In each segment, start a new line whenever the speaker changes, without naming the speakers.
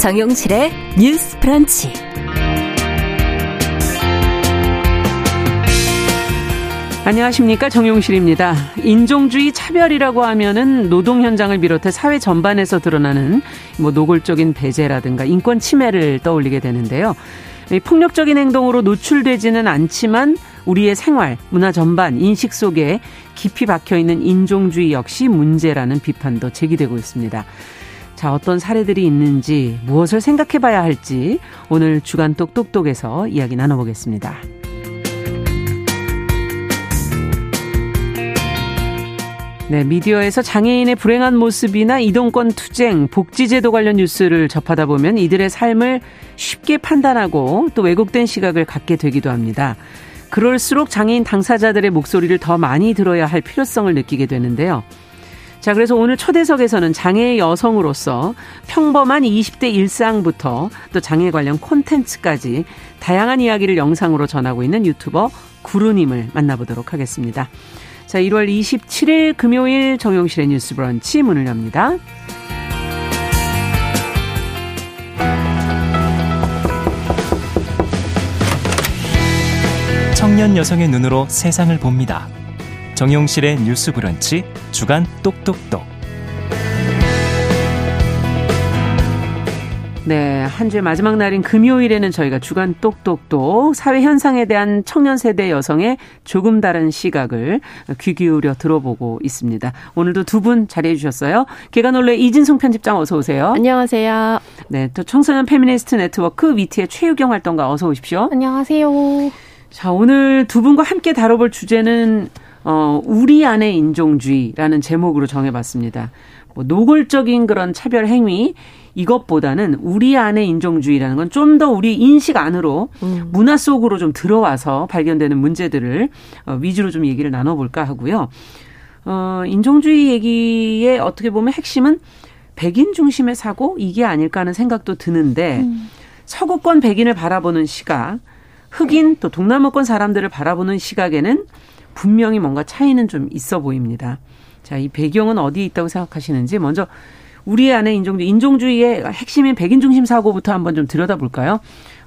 정용실의 뉴스 프런치.
안녕하십니까 정용실입니다. 인종주의 차별이라고 하면은 노동 현장을 비롯해 사회 전반에서 드러나는 뭐 노골적인 배제라든가 인권 침해를 떠올리게 되는데요. 폭력적인 행동으로 노출되지는 않지만 우리의 생활, 문화 전반, 인식 속에 깊이 박혀 있는 인종주의 역시 문제라는 비판도 제기되고 있습니다. 자, 어떤 사례들이 있는지 무엇을 생각해 봐야 할지 오늘 주간 똑똑똑에서 이야기 나눠보겠습니다. 네, 미디어에서 장애인의 불행한 모습이나 이동권 투쟁, 복지제도 관련 뉴스를 접하다 보면 이들의 삶을 쉽게 판단하고 또 왜곡된 시각을 갖게 되기도 합니다. 그럴수록 장애인 당사자들의 목소리를 더 많이 들어야 할 필요성을 느끼게 되는데요. 자, 그래서 오늘 초대석에서는 장애 여성으로서 평범한 20대 일상부터 또 장애 관련 콘텐츠까지 다양한 이야기를 영상으로 전하고 있는 유튜버 구루님을 만나보도록 하겠습니다. 자, 1월 27일 금요일 정용실의 뉴스 브런치 문을 엽니다.
청년 여성의 눈으로 세상을 봅니다. 정용실의 뉴스 브런치 주간 똑똑똑.
네, 한 주의 마지막 날인 금요일에는 저희가 주간 똑똑똑 사회 현상에 대한 청년 세대 여성의 조금 다른 시각을 귀 기울여 들어보고 있습니다. 오늘도 두 분 자리해 주셨어요. 계간홀로 이진송 편집장 어서 오세요.
안녕하세요.
네, 또 청소년 페미니스트 네트워크 위티의 최유경 활동가 어서 오십시오.
안녕하세요.
자, 오늘 두 분과 함께 다뤄볼 주제는 어, 우리 안의 인종주의라는 제목으로 정해봤습니다. 뭐 노골적인 그런 차별 행위 이것보다는 우리 안의 인종주의라는 건 좀 더 우리 인식 안으로 음. 문화 속으로 좀 들어와서 발견되는 문제들을 어, 위주로 좀 얘기를 나눠볼까 하고요. 어, 인종주의 얘기의 어떻게 보면 핵심은 백인 중심의 사고 이게 아닐까 하는 생각도 드는데 음. 서구권 백인을 바라보는 시각, 흑인 또 동남아권 사람들을 바라보는 시각에는 분명히 뭔가 차이는 좀 있어 보입니다. 자, 이 배경은 어디에 있다고 생각하시는지 먼저 우리 안에 인종주의, 인종주의의 핵심인 백인 중심 사고부터 한번 좀 들여다볼까요?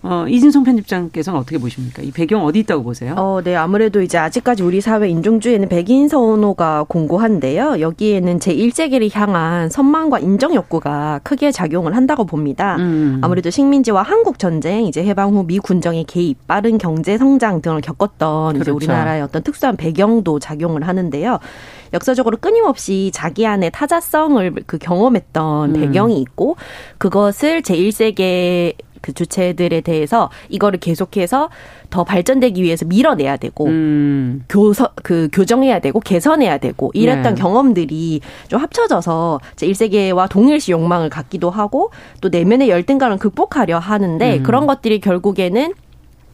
어, 이진성 편집장께서는 어떻게 보십니까? 이 배경 어디 있다고 보세요?
어, 네. 아무래도 이제 아직까지 우리 사회 인종주의에는 백인 선호가 공고한데요. 여기에는 제1세기를 향한 선망과 인정 욕구가 크게 작용을 한다고 봅니다. 음. 아무래도 식민지와 한국 전쟁, 이제 해방 후 미 군정의 개입, 빠른 경제 성장 등을 겪었던 그렇죠. 이제 우리나라의 어떤 특수한 배경도 작용을 하는데요. 역사적으로 끊임없이 자기 안에 타자성을 그 경험했던 음. 배경이 있고 그것을 제1세계 그 주체들에 대해서 이거를 계속해서 더 발전되기 위해서 밀어내야 되고 음. 교서 그 교정해야 되고 개선해야 되고 이랬던 네. 경험들이 좀 합쳐져서 제 1세계와 동일시 욕망을 갖기도 하고 또 내면의 열등감을 극복하려 하는데 음. 그런 것들이 결국에는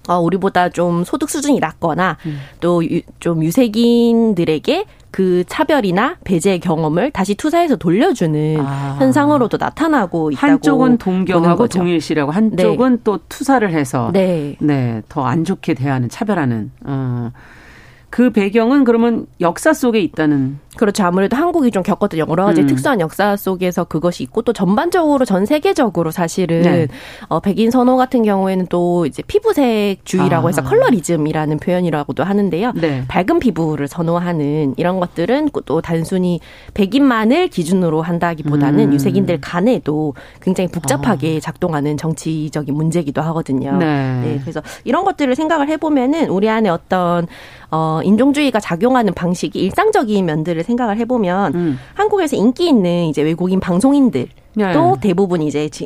어, 우리보다 좀 소득 수준이 낮거나 음. 또좀 유색인들에게 그 차별이나 배제 경험을 다시 투사해서 돌려주는 아. 현상으로도 나타나고 있다고
한쪽은 동경하고 동일시라고 한쪽은 네. 또 투사를 해서 네, 네 더 안 좋게 대하는 차별하는 어. 그 배경은 그러면 역사 속에 있다는
그렇죠. 아무래도 한국이 좀 겪었던 여러 가지 음. 특수한 역사 속에서 그것이 있고 또 전반적으로 전 세계적으로 사실은 네. 어, 백인 선호 같은 경우에는 또 이제 피부색주의라고 아. 해서 컬러리즘이라는 표현이라고도 하는데요. 네. 밝은 피부를 선호하는 이런 것들은 또 단순히 백인만을 기준으로 한다기보다는 음. 유색인들 간에도 굉장히 복잡하게 아. 작동하는 정치적인 문제기도 하거든요. 네. 네. 그래서 이런 것들을 생각을 해보면은 우리 안에 어떤 어, 인종주의가 작용하는 방식이 일상적인 면들을 생각을 해보면 음. 한국에서 인기 있는 이제 외국인 방송인들도 네. 대부분 이제 지,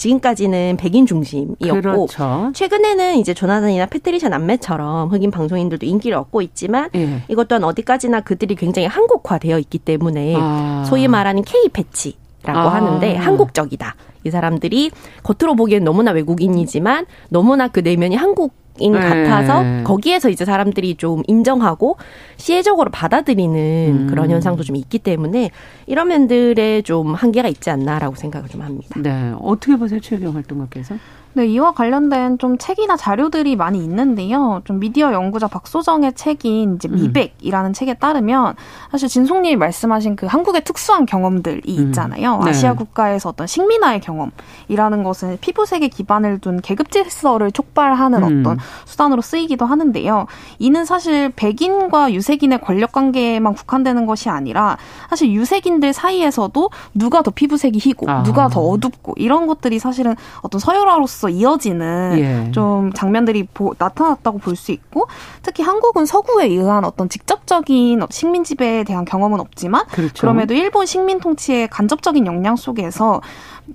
지금까지는 백인 중심이었고 그렇죠. 최근에는 이제 조나단이나 패트리샤 남매처럼 흑인 방송인들도 인기를 얻고 있지만 예. 이것 또한 어디까지나 그들이 굉장히 한국화되어 있기 때문에 아. 소위 말하는 K 패치 라고 아. 하는데 한국적이다. 이 사람들이 겉으로 보기엔 너무나 외국인이지만 너무나 그 내면이 한국 인 네. 같아서 거기에서 이제 사람들이 좀 인정하고 시혜적으로 받아들이는 음. 그런 현상도 좀 있기 때문에 이런 면들에 좀 한계가 있지 않나라고 생각을 좀 합니다.
네. 어떻게 보세요, 최경 활동가께서?
네, 이와 관련된 좀 책이나 자료들이 많이 있는데요. 좀 미디어 연구자 박소정의 책인 이제 음. 미백이라는 음. 책에 따르면 사실 진송님이 말씀하신 그 한국의 특수한 경험들이 음. 있잖아요. 음. 네. 아시아 국가에서 어떤 식민화의 경험이라는 것은 피부색에 기반을 둔 계급 질서를 촉발하는 음. 어떤 수단으로 쓰이기도 하는데요. 이는 사실 백인과 유색인의 권력 관계에만 국한되는 것이 아니라 사실 유색인들 사이에서도 누가 더 피부색이 희고 아. 누가 더 어둡고 이런 것들이 사실은 어떤 서열화로서 로 이어지는 예. 좀 장면들이 보, 나타났다고 볼 수 있고 특히 한국은 서구에 의한 어떤 직접적인 식민 지배에 대한 경험은 없지만 그렇죠. 그럼에도 일본 식민 통치의 간접적인 영향 속에서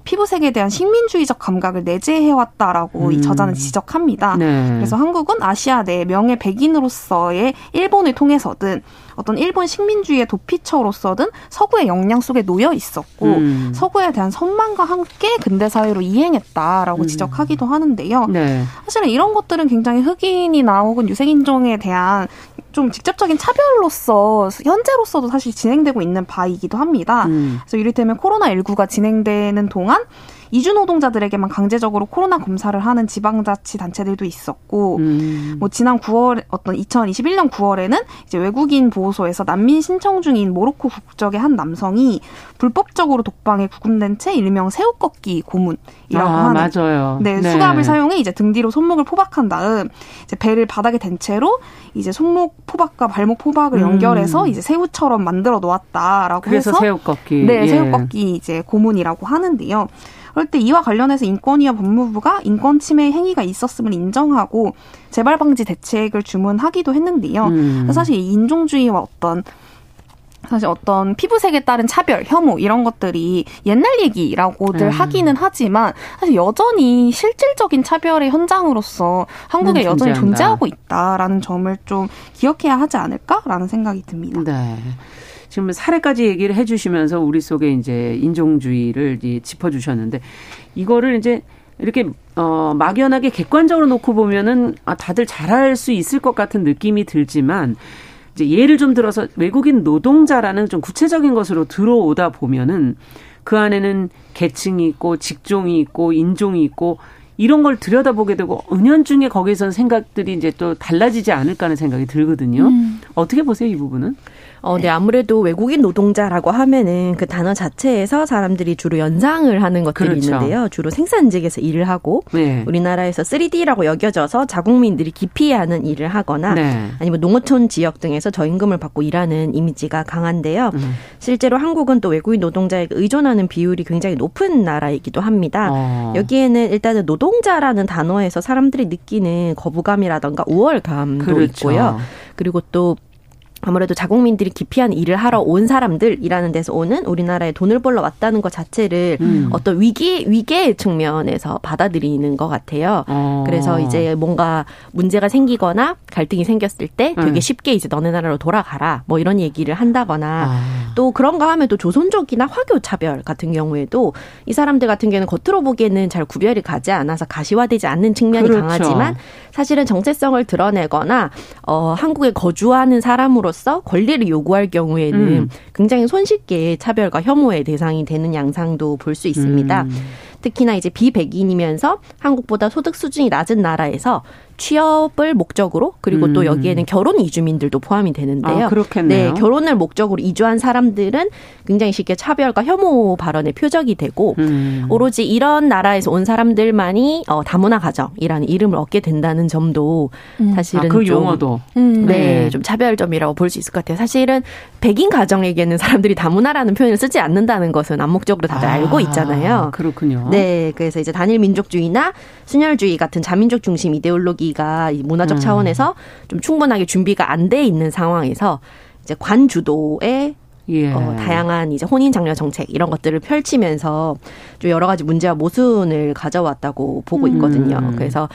피부색에 대한 식민주의적 감각을 내재해왔다라고 음. 이 저자는 지적합니다. 네. 그래서 한국은 아시아 내 명예 백인으로서의 일본을 통해서든 어떤 일본 식민주의의 도피처로서든 서구의 영향 속에 놓여 있었고 음. 서구에 대한 선망과 함께 근대 사회로 이행했다라고 음. 지적하기도 하는데요. 네. 사실은 이런 것들은 굉장히 흑인이나 혹은 유색인종에 대한 좀 직접적인 차별로서 현재로서도 사실 진행되고 있는 바이기도 합니다. 음. 그래서 이를테면 코로나19가 진행되는 동안 이주 노동자들에게만 강제적으로 코로나 검사를 하는 지방자치 단체들도 있었고, 음. 뭐 지난 9월 어떤 2021년 9월에는 이제 외국인 보호소에서 난민 신청 중인 모로코 국적의 한 남성이 불법적으로 독방에 구금된 채 일명 새우꺾기 고문이라고 아, 하는
맞아요.
네, 네, 수갑을 사용해 이제 등 뒤로 손목을 포박한 다음 이제 배를 바닥에 댄 채로 이제 손목 포박과 발목 포박을 음. 연결해서 이제 새우처럼 만들어 놓았다라고
그래서
해서
새우꺾기.
네, 예. 새우꺾기 이제 고문이라고 하는데요. 그럴 때 이와 관련해서 인권위와 법무부가 인권 침해 행위가 있었음을 인정하고 재발 방지 대책을 주문하기도 했는데요. 음. 사실 인종주의와 어떤 사실 어떤 피부색에 따른 차별, 혐오 이런 것들이 옛날 얘기라고들 음. 하기는 하지만 사실 여전히 실질적인 차별의 현장으로서 한국에 여전히 존재하고 있다라는 점을 좀 기억해야 하지 않을까라는 생각이 듭니다.
네. 지금 사례까지 얘기를 해주시면서 우리 속에 이제 인종주의를 짚어주셨는데 이거를 이제 이렇게 어 막연하게 객관적으로 놓고 보면은 아 다들 잘할 수 있을 것 같은 느낌이 들지만 이제 예를 좀 들어서 외국인 노동자라는 좀 구체적인 것으로 들어오다 보면은 그 안에는 계층이 있고 직종이 있고 인종이 있고 이런 걸 들여다보게 되고 은연중에 거기선 생각들이 이제 또 달라지지 않을까 하는 생각이 들거든요. 음. 어떻게 보세요, 이 부분은?
어, 네, 아무래도 외국인 노동자라고 하면은 그 단어 자체에서 사람들이 주로 연상을 하는 것들이 그렇죠. 있는데요. 주로 생산직에서 일을 하고 네. 우리나라에서 3D라고 여겨져서 자국민들이 기피하는 일을 하거나 네. 아니면 농어촌 지역 등에서 저임금을 받고 일하는 이미지가 강한데요. 음. 실제로 한국은 또 외국인 노동자에게 의존하는 비율이 굉장히 높은 나라이기도 합니다. 어. 여기에는 일단은 노동 자라는 단어에서 사람들이 느끼는 거부감이라던가 우월감도 그렇죠. 있고요. 그리고 또 아무래도 자국민들이 기피한 일을 하러 온 사람들이라는 데서 오는 우리나라에 돈을 벌러 왔다는 것 자체를 음. 어떤 위기 위계의 측면에서 받아들이는 것 같아요. 어. 그래서 이제 뭔가 문제가 생기거나 갈등이 생겼을 때 되게 음. 쉽게 이제 너네 나라로 돌아가라 뭐 이런 얘기를 한다거나 아. 또 그런가 하면 또 조선족이나 화교 차별 같은 경우에도 이 사람들 같은 경우는 겉으로 보기에는 잘 구별이 가지 않아서 가시화되지 않는 측면이 그렇죠. 강하지만 사실은 정체성을 드러내거나 어 한국에 거주하는 사람으로 사람으로서 권리를 요구할 경우에는 음. 굉장히 손쉽게 차별과 혐오의 대상이 되는 양상도 볼 수 있습니다. 음. 특히나 이제 비백인이면서 한국보다 소득 수준이 낮은 나라에서 취업을 목적으로 그리고 음. 또 여기에는 결혼 이주민들도 포함이 되는데요.
아, 그렇겠네요.
네, 결혼을 목적으로 이주한 사람들은 굉장히 쉽게 차별과 혐오 발언의 표적이 되고 음. 오로지 이런 나라에서 온 사람들만이 어, 다문화 가정이라는 이름을 얻게 된다는 점도 음. 사실은 아,
그 좀, 용어도
음. 네, 네, 좀 차별점이라고 볼 수 있을 것 같아요. 사실은 백인 가정에게는 사람들이 다문화라는 표현을 쓰지 않는다는 것은 암묵적으로 다들 아, 알고 있잖아요.
그렇군요.
네, 그래서 이제 단일 민족주의나 순혈주의 같은 자민족 중심 이데올로기 분위기가 문화적 음. 차원에서 좀 충분하게 준비가 안 돼 있는 상황에서 이제 관주도의 예. 어, 다양한 이제 혼인 장려 정책 이런 것들을 펼치면서 좀 여러 가지 문제와 모순을 가져왔다고 보고 있거든요. 음. 그래서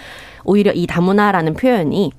오히려 이 다문화라는 표현이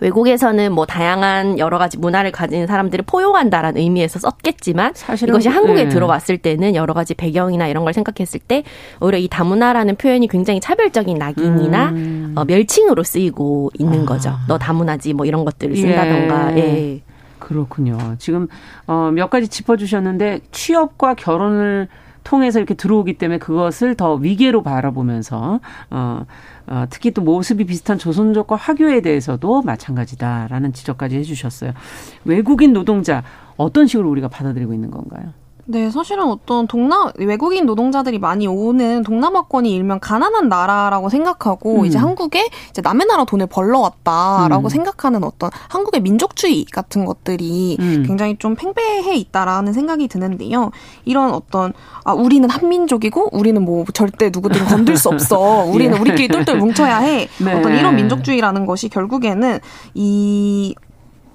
외국에서는 뭐 다양한 여러 가지 문화를 가진 사람들을 포용한다라는 의미에서 썼겠지만 이것이 한국에 네. 들어왔을 때는 여러 가지 배경이나 이런 걸 생각했을 때 오히려 이 다문화라는 표현이 굉장히 차별적인 낙인이나 음. 어, 멸칭으로 쓰이고 있는 아. 거죠. 너 다문화지 뭐 이런 것들을 쓴다던가. 예. 예.
그렇군요. 지금 어, 몇 가지 짚어주셨는데 취업과 결혼을 통해서 이렇게 들어오기 때문에 그것을 더 위계로 바라보면서 어, 어 특히 또 모습이 비슷한 조선족과 화교에 대해서도 마찬가지다라는 지적까지 해주셨어요. 외국인 노동자 어떤 식으로 우리가 받아들이고 있는 건가요?
네, 사실은 어떤 동남 외국인 노동자들이 많이 오는 동남아권이 일명 가난한 나라라고 생각하고 음. 이제 한국에 이제 남의 나라 돈을 벌러 왔다라고 음. 생각하는 어떤 한국의 민족주의 같은 것들이 음. 굉장히 좀 팽배해 있다라는 생각이 드는데요. 이런 어떤 아 우리는 한민족이고 우리는 뭐 절대 누구든 건들 수 없어. 우리는 예. 우리끼리 똘똘 뭉쳐야 해. 네. 어떤 이런 민족주의라는 것이 결국에는 이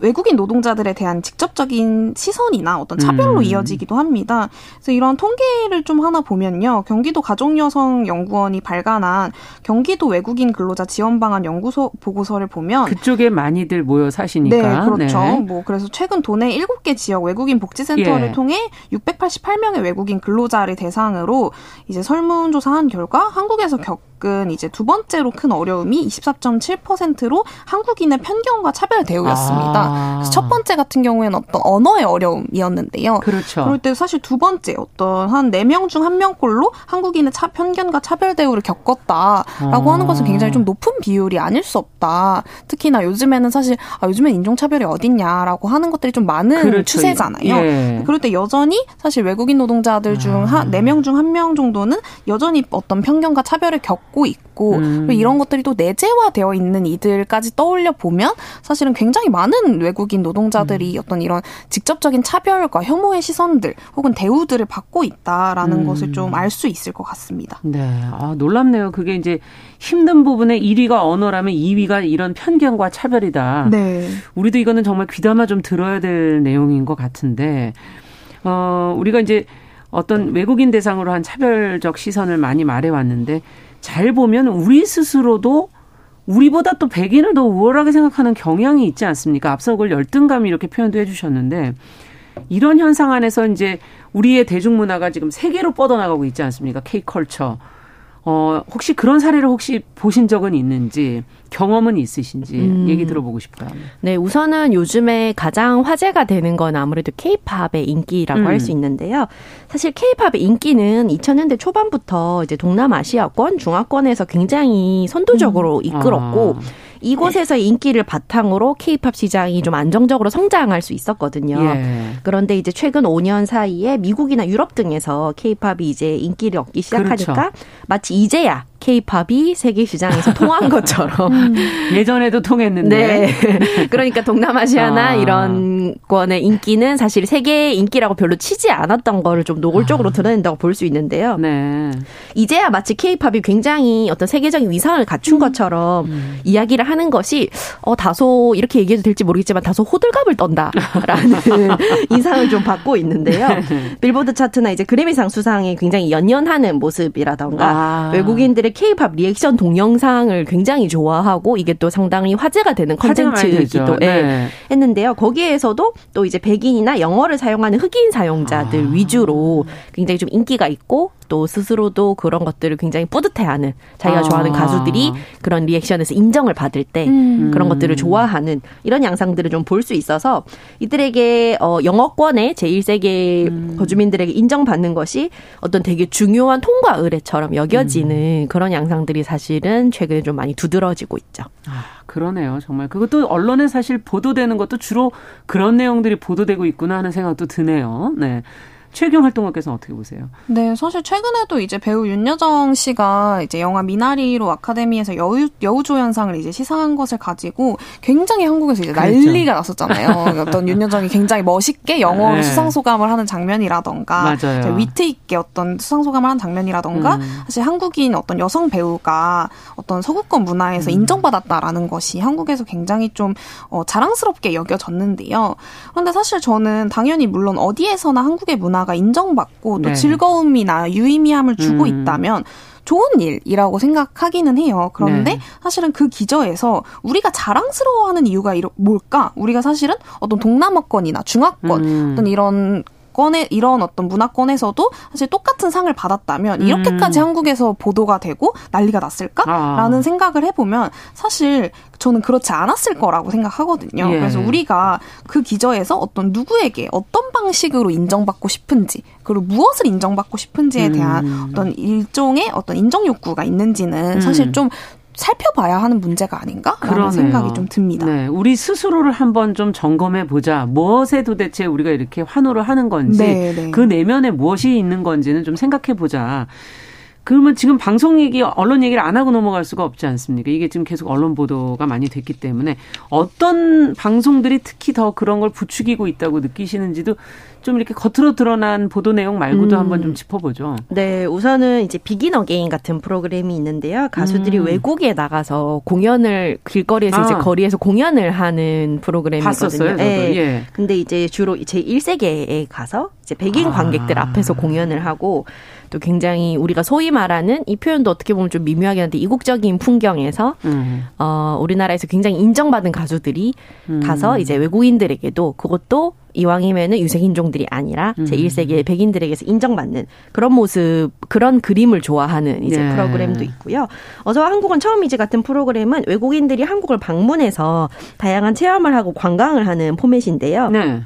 외국인 노동자들에 대한 직접적인 시선이나 어떤 차별로 음. 이어지기도 합니다. 그래서 이런 통계를 좀 하나 보면요. 경기도 가족여성연구원이 발간한 경기도 외국인 근로자 지원 방안 연구소 보고서를 보면
그쪽에 많이들 모여 사시니까.
네, 그렇죠. 네. 뭐 그래서 최근 도내 7개 지역 외국인 복지센터를 예. 통해 688명의 외국인 근로자를 대상으로 이제 설문조사한 결과 한국에서 겪 겪은 이제 두 번째로 큰 어려움이 24.7%로 한국인의 편견과 차별 대우였습니다. 아. 그래서 첫 번째 같은 경우에는 어떤 언어의 어려움이었는데요.
그렇죠.
그럴 때 사실 두 번째 어떤 한 네 명 중 한 명꼴로 한국인의 차, 편견과 차별 대우를 겪었다라고 아. 하는 것은 굉장히 좀 높은 비율이 아닐 수 없다. 특히나 요즘에는 사실 아, 요즘엔 인종차별이 어딨냐라고 하는 것들이 좀 많은 그렇죠. 추세잖아요. 예. 그럴 때 여전히 사실 외국인 노동자들 중 한 네 명 중 한 명 정도는 여전히 어떤 편견과 차별을 겪고 갖고 있고 음. 이런 것들이 또 내재화되어 있는 이들까지 떠올려 보면 사실은 굉장히 많은 외국인 노동자들이 음. 어떤 이런 직접적인 차별과 혐오의 시선들 혹은 대우들을 받고 있다라는 음. 것을 좀 알 수 있을 것 같습니다.
네, 아 놀랍네요. 그게 이제 힘든 부분에 1위가 언어라면 2위가 이런 편견과 차별이다. 네. 우리도 이거는 정말 귀담아 좀 들어야 될 내용인 것 같은데, 어, 우리가 이제 어떤 외국인 대상으로 한 차별적 시선을 많이 말해왔는데 잘 보면 우리 스스로도 우리보다 또 백인을 더 우월하게 생각하는 경향이 있지 않습니까? 앞서 그걸 열등감 이렇게 표현도 해주셨는데 이런 현상 안에서 이제 우리의 대중문화가 지금 세계로 뻗어나가고 있지 않습니까? K컬처. 어, 혹시 그런 사례를 혹시 보신 적은 있는지 경험은 있으신지 음. 얘기 들어보고 싶어요.
네, 우선은 요즘에 가장 화제가 되는 건 아무래도 케이팝의 인기라고 음. 할수 있는데요. 사실 케이팝의 인기는 2000년대 초반부터 이제 동남아시아권, 중화권에서 굉장히 선도적으로 음. 이끌었고 아. 이곳에서의 인기를 바탕으로 케이팝 시장이 좀 안정적으로 성장할 수 있었거든요. 예. 그런데 이제 최근 5년 사이에 미국이나 유럽 등에서 케이팝이 이제 인기를 얻기 시작하니까 그렇죠. 마치 이제야 케이팝이 세계 시장에서 통한 것처럼 음.
예전에도 통했는데
네. 그러니까 동남아시아나 아. 이런 권의 인기는 사실 세계 인기라고 별로 치지 않았던 거를 좀 노골적으로 아. 드러낸다고 볼 수 있는데요. 네. 이제야 마치 케이팝이 굉장히 어떤 세계적인 위상을 갖춘 음. 것처럼 음. 이야기를 하는 것이 어 다소 이렇게 얘기해도 될지 모르겠지만 다소 호들갑을 떤다라는 인상을 좀 받고 있는데요. 빌보드 차트나 이제 그래미상 수상에 굉장히 연연하는 모습이라던가 아. 외국인들의 케이팝 리액션 동영상을 굉장히 좋아하고 이게 또 상당히 화제가 되는 컨텐츠이기도 네. 했는데요. 거기에서도 또 이제 백인이나 영어를 사용하는 흑인 사용자들 아. 위주로 굉장히 좀 인기가 있고 또 스스로도 그런 것들을 굉장히 뿌듯해하는 자기가 아. 좋아하는 가수들이 그런 리액션에서 인정을 받을 때 음. 그런 것들을 좋아하는 이런 양상들을 좀 볼 수 있어서 이들에게 어 영어권의 제1세계 음. 거주민들에게 인정받는 것이 어떤 되게 중요한 통과 의례처럼 여겨지는 음. 그런 양상들이 사실은 최근에 좀 많이 두드러지고 있죠.
아, 그러네요. 정말 그것도 언론에 사실 보도되는 것도 주로 그런 내용들이 보도되고 있구나 하는 생각도 드네요. 네. 최경 활동가께서는 어떻게 보세요?
네, 사실 최근에도 이제 배우 윤여정 씨가 이제 영화 미나리로 아카데미에서 여우, 여우조연상을 이제 시상한 것을 가지고 굉장히 한국에서 이제 그렇죠. 난리가 났었잖아요. 어떤 윤여정이 굉장히 멋있게 영어로 네. 수상소감을 하는 장면이라던가 위트 있게 어떤 수상소감을 하는 장면이라던가 음. 사실 한국인 어떤 여성 배우가 어떤 서구권 문화에서 음. 인정받았다라는 것이 한국에서 굉장히 좀 어, 자랑스럽게 여겨졌는데요. 그런데 사실 저는 당연히 물론 어디에서나 한국의 문화 문화가 인정받고 또 네. 즐거움이나 유의미함을 주고 음. 있다면 좋은 일이라고 생각하기는 해요. 그런데 네. 사실은 그 기저에서 우리가 자랑스러워하는 이유가 뭘까? 우리가 사실은 어떤 동남아권이나 중화권 음. 어떤 이런 문화권에 이런 어떤 문화권에서도 사실 똑같은 상을 받았다면 음. 이렇게까지 한국에서 보도가 되고 난리가 났을까라는 아. 생각을 해보면 사실 저는 그렇지 않았을 거라고 생각하거든요. 예. 그래서 우리가 그 기저에서 어떤 누구에게 어떤 방식으로 인정받고 싶은지 그리고 무엇을 인정받고 싶은지에 대한 음. 어떤 일종의 어떤 인정 욕구가 있는지는 사실 좀 살펴봐야 하는 문제가 아닌가라는 생각이 좀 듭니다.
네, 우리 스스로를 한번 좀 점검해 보자. 무엇에 도대체 우리가 이렇게 환호를 하는 건지, 네, 네. 그 내면에 무엇이 있는 건지는 좀 생각해 보자. 그러면 지금 방송 얘기, 언론 얘기를 안 하고 넘어갈 수가 없지 않습니까? 이게 지금 계속 언론 보도가 많이 됐기 때문에 어떤 방송들이 특히 더 그런 걸 부추기고 있다고 느끼시는지도 좀 이렇게 겉으로 드러난 보도 내용 말고도 음. 한번 좀 짚어보죠.
네, 우선은 이제 비긴 어게인 같은 프로그램이 있는데요. 가수들이 음. 외국에 나가서 공연을 길거리에서 아. 이제 거리에서 공연을 하는 프로그램이거든요.
봤었어요, 네. 예.
근데 이제 주로 제 1세계에 가서 이제 백인 아. 관객들 앞에서 공연을 하고 또 굉장히 우리가 소위 말하는 이 표현도 어떻게 보면 좀 미묘하긴 한데 이국적인 풍경에서 음. 어 우리나라에서 굉장히 인정받은 가수들이 음. 가서 이제 외국인들에게도 그것도 이왕이면은 유색인종들이 아니라 음. 제1세기의 백인들에게서 인정받는 그런 모습, 그런 그림을 좋아하는 이제 네. 프로그램도 있고요. 어서와 한국은 처음이지 같은 프로그램은 외국인들이 한국을 방문해서 다양한 체험을 하고 관광을 하는 포맷인데요. 네.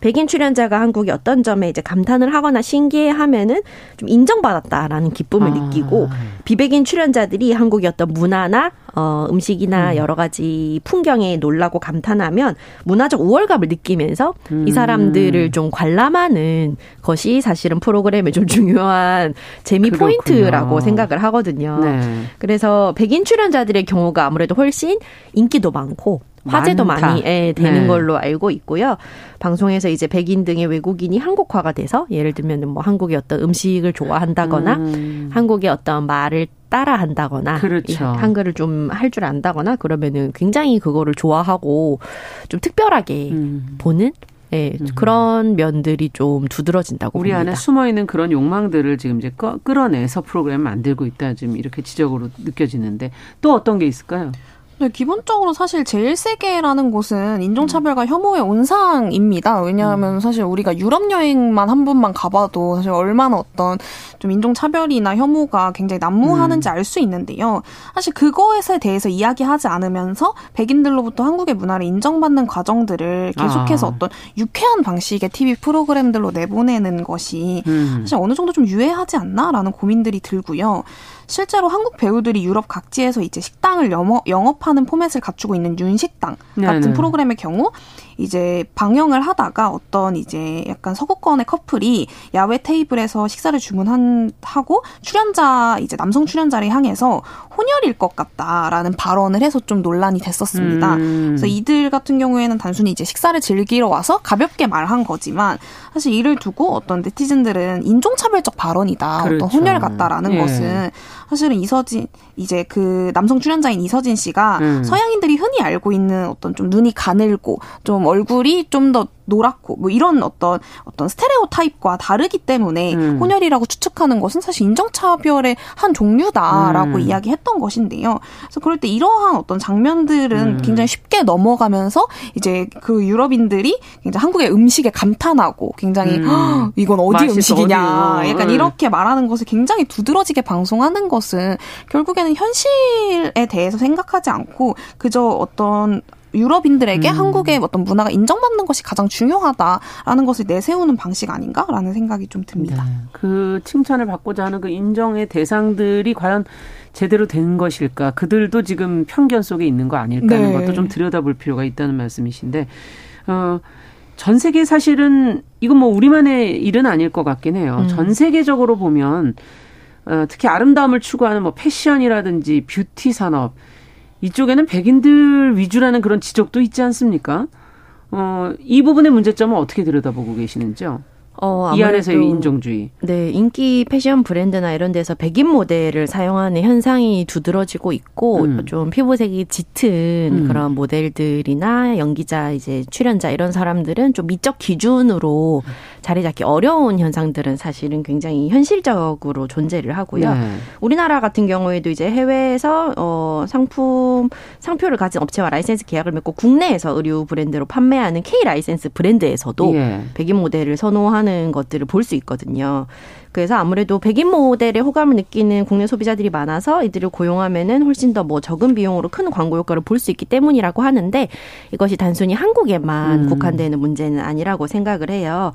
백인 출연자가 한국의 어떤 점에 이제 감탄을 하거나 신기해하면은 좀 인정받았다라는 기쁨을 아. 느끼고 비백인 출연자들이 한국의 어떤 문화나 어, 음식이나 음. 여러 가지 풍경에 놀라고 감탄하면 문화적 우월감을 느끼면서 음. 이 사람들을 좀 관람하는 것이 사실은 프로그램의 좀 중요한 재미 그렇군요. 포인트라고 생각을 하거든요. 네. 그래서 백인 출연자들의 경우가 아무래도 훨씬 인기도 많고 화제도 많다. 많이 예, 되는 네. 걸로 알고 있고요. 방송에서 이제 백인 등의 외국인이 한국화가 돼서 예를 들면 뭐 한국의 어떤 음식을 좋아한다거나 음. 한국의 어떤 말을 따라 한다거나 그렇죠. 한글을 좀 할 줄 안다거나 그러면은 굉장히 그거를 좋아하고 좀 특별하게 음. 보는 예, 음. 그런 면들이 좀 두드러진다고
우리
봅니다.
안에 숨어 있는 그런 욕망들을 지금 이제 끌어내서 프로그램 만들고 있다 지금 이렇게 지적으로 느껴지는데 또 어떤 게 있을까요?
네, 기본적으로 사실 제1세계라는 곳은 인종차별과 음. 혐오의 온상입니다. 왜냐하면 음. 사실 우리가 유럽 여행만 한 번만 가봐도 사실 얼마나 어떤 좀 인종차별이나 혐오가 굉장히 난무하는지 음. 알수 있는데요. 사실 그거에 대해서 이야기하지 않으면서 백인들로부터 한국의 문화를 인정받는 과정들을 계속해서 아. 어떤 유쾌한 방식의 TV 프로그램들로 내보내는 것이 음. 사실 어느 정도 좀 유해하지 않나라는 고민들이 들고요. 실제로 한국 배우들이 유럽 각지에서 이제 식당을 영업하는 포맷을 갖추고 있는 윤식당 같은 네네. 프로그램의 경우 이제 방영을 하다가 어떤 이제 약간 서구권의 커플이 야외 테이블에서 식사를 주문한 하고 출연자 이제 남성 출연자를 향해서 혼혈일 것 같다라는 발언을 해서 좀 논란이 됐었습니다. 음. 그래서 이들 같은 경우에는 단순히 이제 식사를 즐기러 와서 가볍게 말한 거지만 사실 이를 두고 어떤 네티즌들은 인종차별적 발언이다. 그렇죠. 어떤 혼혈 같다라는 예. 것은 사실은 이서진 이제 그 남성 출연자인 이서진 씨가 음. 서양인들이 흔히 알고 있는 어떤 좀 눈이 가늘고 좀 얼굴이 좀 더 노랗고 뭐 이런 어떤 어떤 스테레오 타입과 다르기 때문에 음. 혼혈이라고 추측하는 것은 사실 인종차별의 한 종류다라고 음. 이야기했던 것인데요. 그래서 그럴 때 이러한 어떤 장면들은 음. 굉장히 쉽게 넘어가면서 이제 그 유럽인들이 굉장히 한국의 음식에 감탄하고 굉장히 음. 이건 어디 음식이냐 어디요. 약간 네. 이렇게 말하는 것을 굉장히 두드러지게 방송하는 것은 결국에는 현실에 대해서 생각하지 않고 그저 어떤 유럽인들에게 음. 한국의 어떤 문화가 인정받는 것이 가장 중요하다라는 것을 내세우는 방식 아닌가라는 생각이 좀 듭니다. 네.
그 칭찬을 받고자 하는 그 인정의 대상들이 과연 제대로 된 것일까? 그들도 지금 편견 속에 있는 거 아닐까 하는 네. 것도 좀 들여다볼 필요가 있다는 말씀이신데, 어, 전 세계 사실은 이건 뭐 우리만의 일은 아닐 것 같긴 해요. 음. 전 세계적으로 보면 어, 특히 아름다움을 추구하는 뭐 패션이라든지 뷰티 산업 이쪽에는 백인들 위주라는 그런 지적도 있지 않습니까? 어, 이 부분의 문제점은 어떻게 들여다보고 계시는지요? 어, 이 안에서의 인종주의.
네, 인기 패션 브랜드나 이런 데서 백인 모델을 사용하는 현상이 두드러지고 있고 음. 좀 피부색이 짙은 음. 그런 모델들이나 연기자 이제 출연자 이런 사람들은 좀 미적 기준으로 자리 잡기 어려운 현상들은 사실은 굉장히 현실적으로 존재를 하고요. 네. 우리나라 같은 경우에도 이제 해외에서 어 상품 상표를 가진 업체와 라이센스 계약을 맺고 국내에서 의류 브랜드로 판매하는 K 라이센스 브랜드에서도 예. 백인 모델을 선호하는 것들을 볼 수 있거든요. 그래서 아무래도 백인 모델의 호감을 느끼는 국내 소비자들이 많아서 이들을 고용하면은 훨씬 더 뭐 적은 비용으로 큰 광고 효과를 볼 수 있기 때문이라고 하는데 이것이 단순히 한국에만 음. 국한되는 문제는 아니라고 생각을 해요.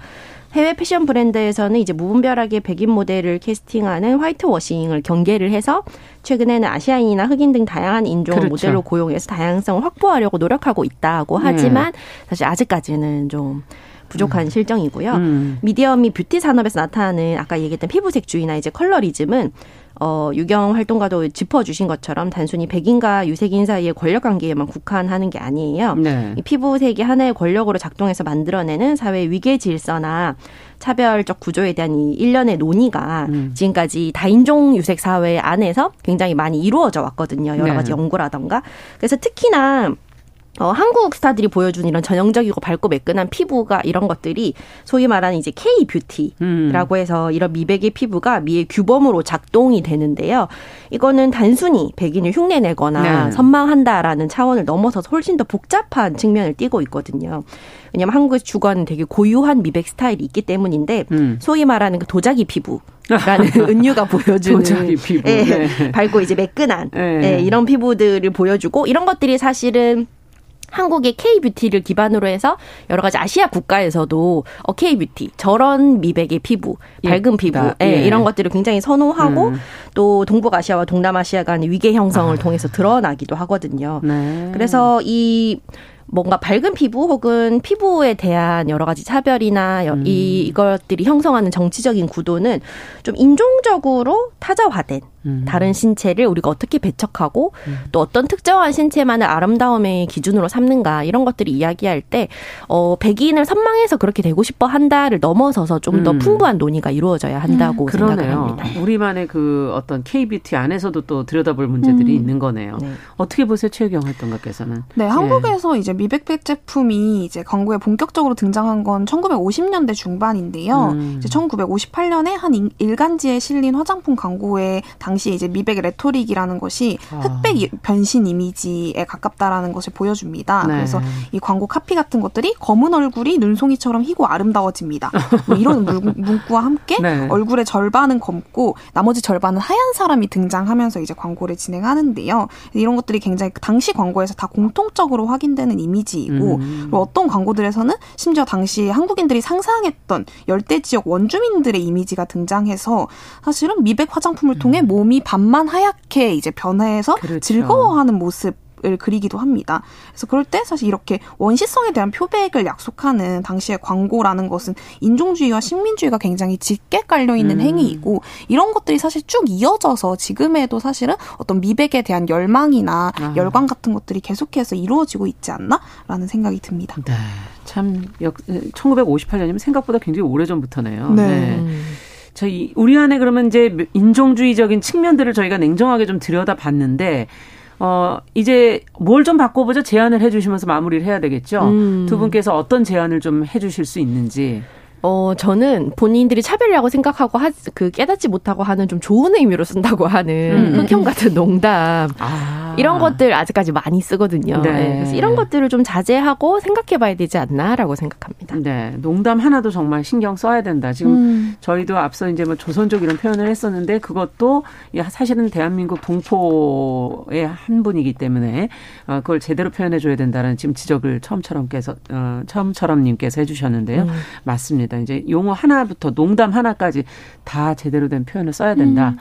해외 패션 브랜드에서는 이제 무분별하게 백인 모델을 캐스팅하는 whitewashing을 경계를 해서 최근에는 아시아인이나 흑인 등 다양한 인종을 그렇죠. 모델로 고용해서 다양성을 확보하려고 노력하고 있다고 네. 하지만 네. 사실 아직까지는 좀 부족한 음. 실정이고요. 음. 미디어 및 뷰티 산업에서 나타나는 아까 얘기했던 피부색주의나 이제 colorism은 어, 유경 활동가도 짚어주신 것처럼 단순히 백인과 유색인 사이의 권력 관계에만 국한하는 게 아니에요. 네. 이 피부색이 하나의 권력으로 작동해서 만들어내는 사회 위계 질서나 차별적 구조에 대한 이 일련의 논의가 음. 지금까지 다인종 유색 사회 안에서 굉장히 많이 이루어져 왔거든요. 여러 네. 가지 연구라던가. 그래서 특히나 어, 한국 스타들이 보여준 이런 전형적이고 밝고 매끈한 피부가 이런 것들이 소위 말하는 이제 K 뷰티라고 음. 해서 이런 미백의 피부가 미의 규범으로 작동이 되는데요. 이거는 단순히 백인을 흉내내거나 네. 선망한다라는 차원을 넘어서서 훨씬 더 복잡한 측면을 띠고 있거든요. 왜냐하면 한국의 주관은 되게 고유한 미백 스타일이 있기 때문인데 음. 소위 말하는 그 도자기 피부 라는 은유가 보여주는. 예, 네. 밝고 이제 매끈한 네. 예, 이런 피부들을 보여주고 이런 것들이 사실은 한국의 K-뷰티를 기반으로 해서 여러 가지 아시아 국가에서도 어, K-뷰티, 저런 미백의 피부, 밝은 피부, 예, 예. 이런 것들을 굉장히 선호하고 음. 또 동북아시아와 동남아시아 간의 위계 형성을 아. 통해서 드러나기도 하거든요. 네. 그래서 이 뭔가 밝은 피부 혹은 피부에 대한 여러 가지 차별이나 음. 이 이것들이 형성하는 정치적인 구도는 좀 인종적으로 타자화된 음. 다른 신체를 우리가 어떻게 배척하고 음. 또 어떤 특정한 신체만을 아름다움의 기준으로 삼는가 이런 것들을 이야기할 때 어, 백인을 선망해서 그렇게 되고 싶어 한다를 넘어서서 좀더 음. 풍부한 논의가 이루어져야 한다고 음, 생각을 합니다.
우리만의 그 어떤 K-뷰티 안에서도 또 들여다볼 문제들이 음. 있는 거네요. 네. 어떻게 보세요, 최유경 활동가께서는?
네, 한국에서 예. 이제 미백백 제품이 이제 광고에 본격적으로 등장한 건 1950년대 중반인데요. 음. 이제 1958년에 한 일간지에 실린 화장품 광고에 당시 이제 미백 레토릭이라는 것이 아. 흑백 변신 이미지에 가깝다라는 것을 보여줍니다. 네. 그래서 이 광고 카피 같은 것들이 검은 얼굴이 눈송이처럼 희고 아름다워집니다. 뭐 이런 문구와 함께 네. 얼굴의 절반은 검고 나머지 절반은 하얀 사람이 등장하면서 이제 광고를 진행하는데요. 이런 것들이 굉장히 당시 광고에서 다 공통적으로 확인되는 이미지이고 음. 어떤 광고들에서는 심지어 당시 한국인들이 상상했던 열대 지역 원주민들의 이미지가 등장해서 사실은 미백 화장품을 통해 모 음. 몸이 반만 하얗게 이제 변해서 그렇죠. 즐거워하는 모습 을 그리기도 합니다. 그래서 그럴 때 사실 이렇게 원시성에 대한 표백을 약속하는 당시의 광고라는 것은 인종주의와 식민주의가 굉장히 짙게 깔려 있는 음. 행위이고 이런 것들이 사실 쭉 이어져서 지금에도 사실은 어떤 미백에 대한 열망이나 아. 열광 같은 것들이 계속해서 이루어지고 있지 않나라는 생각이 듭니다.
네. 참 1958년이면 생각보다 굉장히 오래 전부터네요. 네. 네. 저희 우리 안에 그러면 이제 인종주의적인 측면들을 저희가 냉정하게 좀 들여다봤는데 어 이제 뭘 좀 바꿔보자 제안을 해주시면서 마무리를 해야 되겠죠. 음. 두 분께서 어떤 제안을 좀 해주실 수 있는지.
어, 저는 본인들이 차별이라고 생각하고 하, 그 깨닫지 못하고 하는 좀 좋은 의미로 쓴다고 하는 음. 흑형 같은 농담. 아. 이런 것들 아직까지 많이 쓰거든요. 네. 네. 그래서 이런 것들을 좀 자제하고 생각해 봐야 되지 않나라고 생각합니다.
네. 농담 하나도 정말 신경 써야 된다. 지금 음. 저희도 앞서 이제 뭐 조선족 이런 표현을 했었는데 그것도 사실은 대한민국 동포의 한 분이기 때문에 어, 그걸 제대로 표현해 줘야 된다는 지금 지적을 처음처럼께서 어, 처음처럼님께서 해주셨는데요. 음. 맞습니다. 이제 용어 하나부터 농담 하나까지 다 제대로 된 표현을 써야 된다. 음.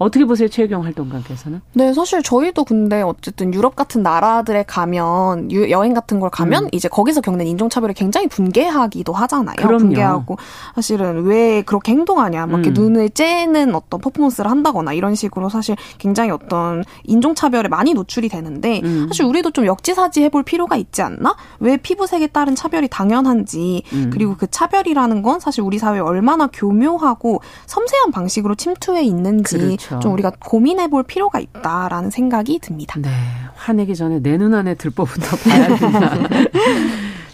어떻게 보세요, 최혜경 활동가께서는?
네, 사실 저희도 근데 어쨌든 유럽 같은 나라들에 가면 여행 같은 걸 가면 음. 이제 거기서 겪는 인종차별을 굉장히 분개하기도 하잖아요. 그럼요. 분개하고 사실은 왜 그렇게 행동하냐, 막 이렇게 음. 눈을 째는 어떤 퍼포먼스를 한다거나 이런 식으로 사실 굉장히 어떤 인종차별에 많이 노출이 되는데 음. 사실 우리도 좀 역지사지 해볼 필요가 있지 않나? 왜 피부색에 따른 차별이 당연한지 음. 그리고 그 차별이라는 건 사실 우리 사회에 얼마나 교묘하고 섬세한 방식으로 침투해 있는지 그렇죠. 그렇죠. 좀 우리가 고민해 볼 필요가 있다라는 생각이 듭니다.
네. 화내기 전에 내 눈 안에 들보부터 봐야 된다.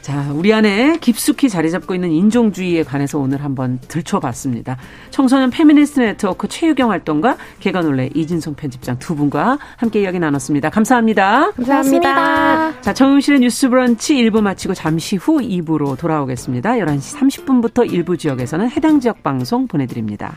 자, 우리 안에 깊숙이 자리 잡고 있는 인종주의에 관해서 오늘 한번 들춰봤습니다. 청소년 페미니스트 네트워크 최유경 활동가 계간홀로 이진송 편집장 두 분과 함께 이야기 나눴습니다. 감사합니다.
감사합니다.
자, 정용실의 뉴스 브런치 1부 마치고 잠시 후 2부로 돌아오겠습니다. 11시 30분부터 일부 지역에서는 해당 지역 방송 보내드립니다.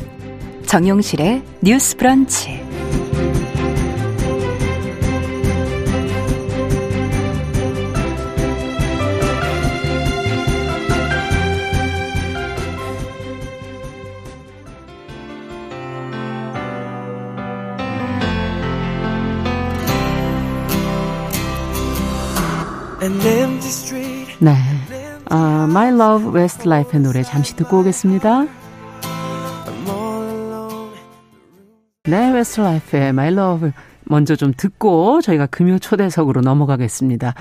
정용실의 뉴스 브런치
네. 아, My Love Westlife의 노래 잠시 듣고 오겠습니다. 네, Westlife의 My Love 먼저 좀 듣고 저희가 금요 초대석으로 넘어가겠습니다.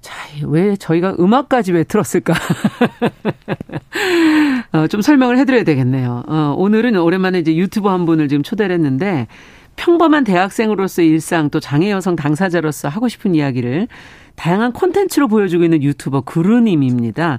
자, 왜 저희가 음악까지 왜 들었을까? 어, 좀 설명을 해드려야 되겠네요. 어, 오늘은 오랜만에 이제 유튜버 한 분을 지금 초대를 했는데 평범한 대학생으로서의 일상 또 장애 여성 당사자로서 하고 싶은 이야기를 다양한 콘텐츠로 보여주고 있는 유튜버 구루님입니다.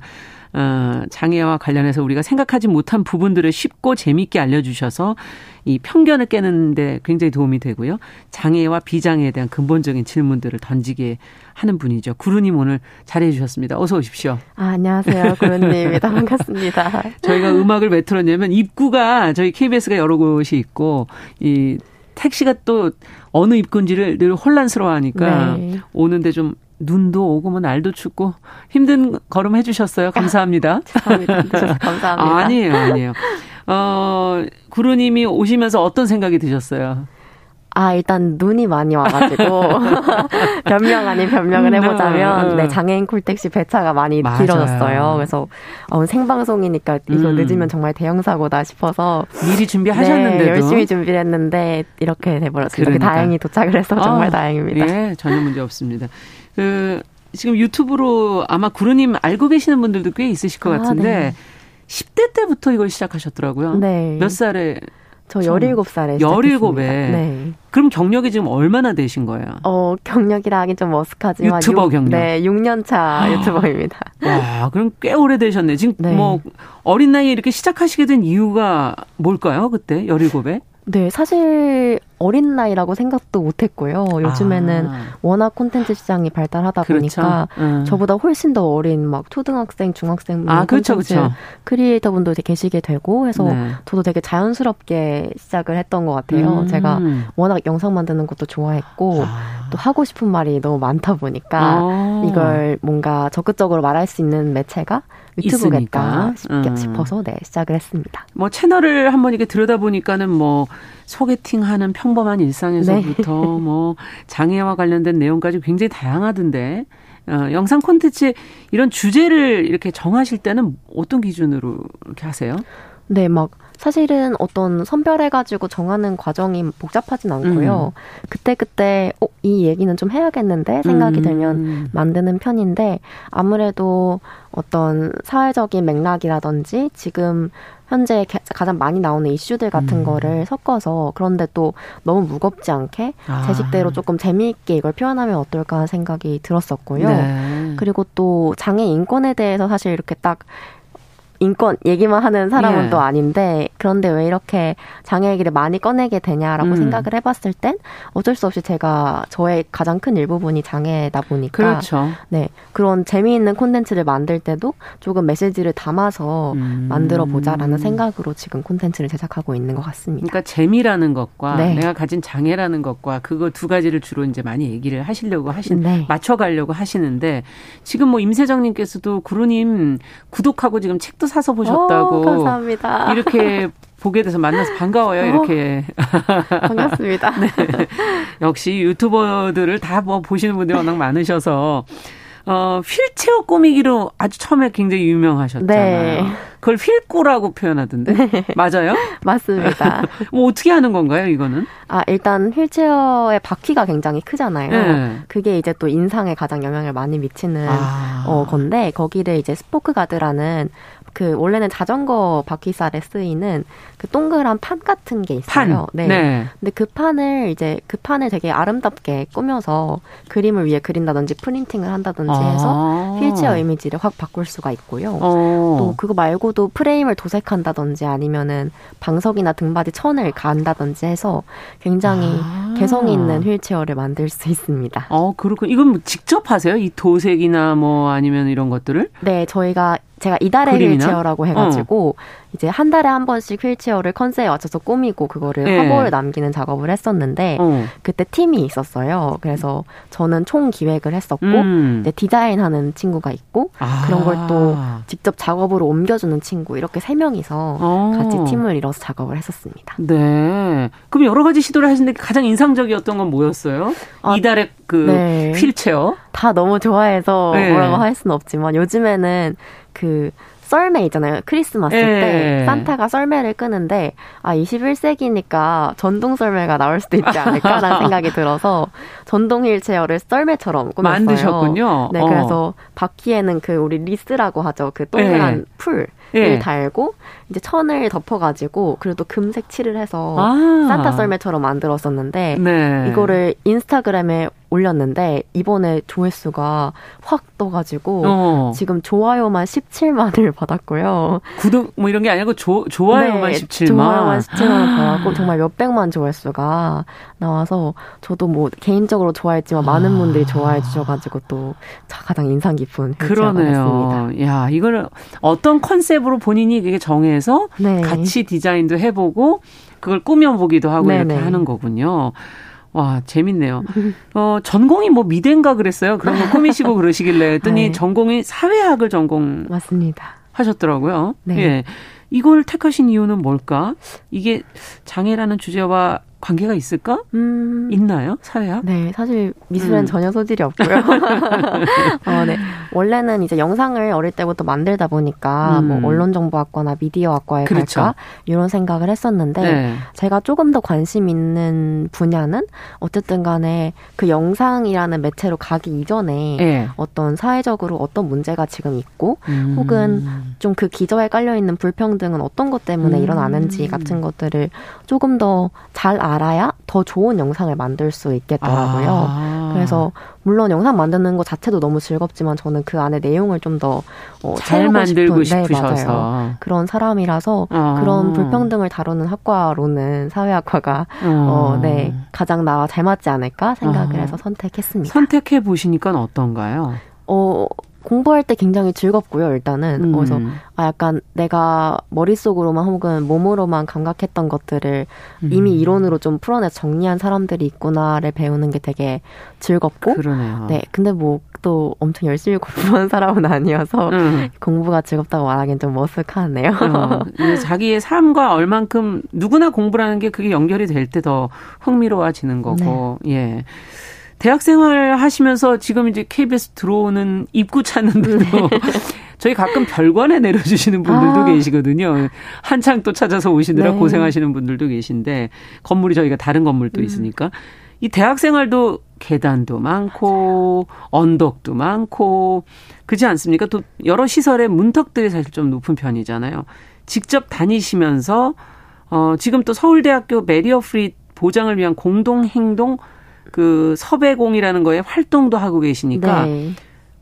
어, 장애와 관련해서 우리가 생각하지 못한 부분들을 쉽고 재미있게 알려주셔서 이 편견을 깨는데 굉장히 도움이 되고요. 장애와 비장애에 대한 근본적인 질문들을 던지게 하는 분이죠. 구루님 오늘 잘해 주셨습니다. 어서 오십시오.
아, 안녕하세요. 구루님입니다. 반갑습니다.
저희가 음악을 왜 틀었냐면 입구가 저희 KBS가 여러 곳이 있고 이 택시가 또 어느 입구인지를 늘 혼란스러워하니까 네. 오는데 좀 눈도 오고 뭐 날도 춥고 힘든 걸음 해주셨어요. 감사합니다.
감사합니다. 감사합니다.
아니에요, 아니에요. 어, 구루님이 오시면서 어떤 생각이 드셨어요?
아, 일단 눈이 많이 와가지고, 변명 아닌 변명을 음, 해보자면, 음. 네, 장애인 콜택시 배차가 많이 맞아요. 길어졌어요. 그래서, 어, 생방송이니까 이거 음. 늦으면 정말 대형사고다 싶어서.
미리 준비하셨는데도. 네,
열심히 준비를 했는데, 이렇게 돼버렸습니다. 그러니까. 다행히 도착을 해서 정말 아, 다행입니다.
예, 전혀 문제 없습니다. 그, 지금 유튜브로 아마 구루님 알고 계시는 분들도 꽤 있으실 것 아, 같은데, 네. 10대 때부터 이걸 시작하셨더라고요. 네. 몇 살에?
저 17살에
17에. 네. 그럼 경력이 지금 얼마나 되신 거예요?
어, 경력이라 하긴 좀 머쓱하지만
유튜버 6, 경력.
네, 6년 차 아. 유튜버입니다.
와, 그럼 꽤 오래 되셨네. 지금 네. 뭐 어린 나이에 이렇게 시작하시게 된 이유가 뭘까요? 그때 17에?
네, 사실 어린 나이라고 생각도 못했고요. 요즘에는 아. 워낙 콘텐츠 시장이 발달하다 그렇죠. 보니까 음. 저보다 훨씬 더 어린 막 초등학생, 중학생
아, 그렇죠, 그렇죠.
크리에이터분도 계시게 되고 해서 네. 저도 되게 자연스럽게 시작을 했던 것 같아요. 음. 제가 워낙 영상 만드는 것도 좋아했고 아. 또 하고 싶은 말이 너무 많다 보니까 아. 이걸 뭔가 적극적으로 말할 수 있는 매체가 유튜브겠다 음. 싶어서 네 시작을 했습니다.
뭐 채널을 한번 이렇게 들여다 보니까는 뭐 소개팅하는 평범한 일상에서부터 네. 뭐 장애와 관련된 내용까지 굉장히 다양하던데 어, 영상 콘텐츠 이런 주제를 이렇게 정하실 때는 어떤 기준으로 이렇게 하세요?
네, 막 사실은 어떤 선별해가지고 정하는 과정이 복잡하진 않고요. 음. 그때그때, 어, 이 얘기는 좀 해야겠는데 생각이 음. 들면 만드는 편인데, 아무래도, 어떤 사회적인 맥락이라든지 지금 현재 가장 많이 나오는 이슈들 같은 음. 거를 섞어서 그런데 또 너무 무겁지 않게 아. 제 식대로 조금 재미있게 이걸 표현하면 어떨까 생각이 들었었고요. 네. 그리고 또 장애 인권에 대해서 사실 이렇게 딱 인권 얘기만 하는 사람은 예. 또 아닌데 그런데 왜 이렇게 장애 얘기를 많이 꺼내게 되냐라고 음. 생각을 해봤을 땐 어쩔 수 없이 제가 저의 가장 큰 일부분이 장애다 보니까
그렇죠.
네 그런 재미있는 콘텐츠를 만들 때도 조금 메시지를 담아서 음. 만들어 보자라는 생각으로 지금 콘텐츠를 제작하고 있는 것 같습니다.
그러니까 재미라는 것과 네. 내가 가진 장애라는 것과 그거 두 가지를 주로 이제 많이 얘기를 하시려고 하신 네. 맞춰가려고 하시는데 지금 뭐 임세정님께서도 구루님 구독하고 지금 책도 사서 보셨다고. 오,
감사합니다.
이렇게 보게 돼서 만나서 반가워요. 어, 이렇게.
반갑습니다. 네.
역시 유튜버들을 다 뭐 보시는 분들이 워낙 많으셔서 어, 휠체어 꾸미기로 아주 처음에 굉장히 유명하셨잖아요. 네. 그걸 휠꾸라고 표현하던데. 네. 맞아요?
맞습니다.
뭐 어떻게 하는 건가요, 이거는?
아, 일단 휠체어의 바퀴가 굉장히 크잖아요. 네. 그게 이제 또 인상에 가장 영향을 많이 미치는 아. 어, 건데 거기를 이제 스포크 가드라는 그 원래는 자전거 바퀴살에 쓰이는 그 동그란 판 같은 게 있어요.
판. 네. 네.
근데 그 판을 이제 그 판을 되게 아름답게 꾸며서 그림을 위에 그린다든지 프린팅을 한다든지 아. 해서 휠체어 이미지를 확 바꿀 수가 있고요. 어. 또 그거 말고도 프레임을 도색한다든지 아니면은 방석이나 등받이 천을 간다든지 해서 굉장히 아. 개성 있는 휠체어를 만들 수 있습니다.
어, 그렇군. 이건 뭐 직접 하세요? 이 도색이나 뭐 아니면 이런 것들을?
네, 저희가 제가 이달의 휠체어라고 해가지고 어. 이제 한 달에 한 번씩 휠체어를 컨셉에 맞춰서 꾸미고 그거를 네. 화보를 남기는 작업을 했었는데 어. 그때 팀이 있었어요. 그래서 저는 총 기획을 했었고 음. 이제 디자인하는 친구가 있고 아. 그런 걸 또 직접 작업으로 옮겨주는 친구 이렇게 세 명이서 어. 같이 팀을 이뤄서 작업을 했었습니다.
네. 그럼 여러 가지 시도를 하시는데 가장 인상적이었던 건 뭐였어요? 아, 이달의 그 네. 휠체어
다 너무 좋아해서 네. 뭐라고 할 수는 없지만 요즘에는 그 썰매 있잖아요. 크리스마스 예. 때 산타가 썰매를 끄는데 아 21세기니까 전동 썰매가 나올 수도 있지 않을까라는 생각이 들어서 전동 휠체어를 썰매처럼 꾸몄어요.
만드셨군요.
네, 어. 그래서 바퀴에는 그 우리 리스라고 하죠. 그 동그란 예. 풀 예. 달고 이제 천을 덮어가지고 그래도 금색 칠을 해서 아. 산타 썰매처럼 만들었었는데 네. 이거를 인스타그램에 올렸는데 이번에 조회수가 확 떠가지고 어. 지금 좋아요만 17만을 받았고요.
구독 뭐 이런 게 아니고 조, 좋아요만 네, 17만.
좋아요만 17만을 받았고 정말 몇백만 조회수가 나와서 저도 뭐 개인적으로 좋아했지만 많은 아. 분들이 좋아해 주셔가지고 또 가장 인상 깊은
그러네요. 야 이거는 어떤 컨셉으로 본인이 그게 정해서 네. 같이 디자인도 해보고 그걸 꾸며보기도 하고 네네. 이렇게 하는 거군요. 와, 재밌네요. 어, 전공이 뭐 미대인가 그랬어요. 그런 거 꾸미시고 그러시길래 했더니 네. 전공이 사회학을 전공.
맞습니다.
하셨더라고요. 네. 예. 이걸 택하신 이유는 뭘까? 이게 장애라는 주제와 관계가 있을까? 음. 있나요? 사회학?
네, 사실 미술엔 음. 전혀 소질이 없고요. 어, 네. 원래는 이제 영상을 어릴 때부터 만들다 보니까 음. 뭐 언론정보학과나 미디어학과에 그렇죠. 갈까 이런 생각을 했었는데 네. 제가 조금 더 관심 있는 분야는 어쨌든 간에 그 영상이라는 매체로 가기 이전에 네. 어떤 사회적으로 어떤 문제가 지금 있고 음. 혹은 좀 그 기저에 깔려 있는 불평등은 어떤 것 때문에 음. 일어나는지 같은 것들을 조금 더 잘 알아야 더 좋은 영상을 만들 수 있겠더라고요. 아. 그래서 물론 영상 만드는 것 자체도 너무 즐겁지만 저는 그 안에 내용을 좀더
어, 잘 만들고 싶은, 네, 싶으셔서
네, 그런 사람이라서 아. 그런 불평등을 다루는 학과로는 사회학과가 어. 어, 네 가장 나와 잘 맞지 않을까 생각을 아. 해서 선택했습니다.
선택해 보시니까 어떤가요?
어 공부할 때 굉장히 즐겁고요, 일단은. 음. 그래서, 아, 약간 내가 머릿속으로만 혹은 몸으로만 감각했던 것들을 음. 이미 이론으로 좀 풀어내 정리한 사람들이 있구나를 배우는 게 되게 즐겁고.
그러네요.
네. 근데 뭐, 또 엄청 열심히 공부한 사람은 아니어서 음. 공부가 즐겁다고 말하기엔 좀 머쓱하네요. 어,
자기의 삶과 얼만큼 누구나 공부라는 게 그게 연결이 될 때 더 흥미로워지는 거고, 네. 예. 대학 생활 하시면서 지금 이제 KBS 들어오는 입구 찾는데도 네. 저희 가끔 별관에 내려주시는 분들도 아. 계시거든요. 한창 또 찾아서 오시느라 네. 고생하시는 분들도 계신데 건물이 저희가 다른 건물도 음. 있으니까 이 대학 생활도 계단도 많고 언덕도 많고 그렇지 않습니까? 또 여러 시설의 문턱들이 사실 좀 높은 편이잖아요. 직접 다니시면서 어 지금 또 서울대학교 barrier free 보장을 위한 공동 행동 그 섭외공이라는 거에 활동도 하고 계시니까 네.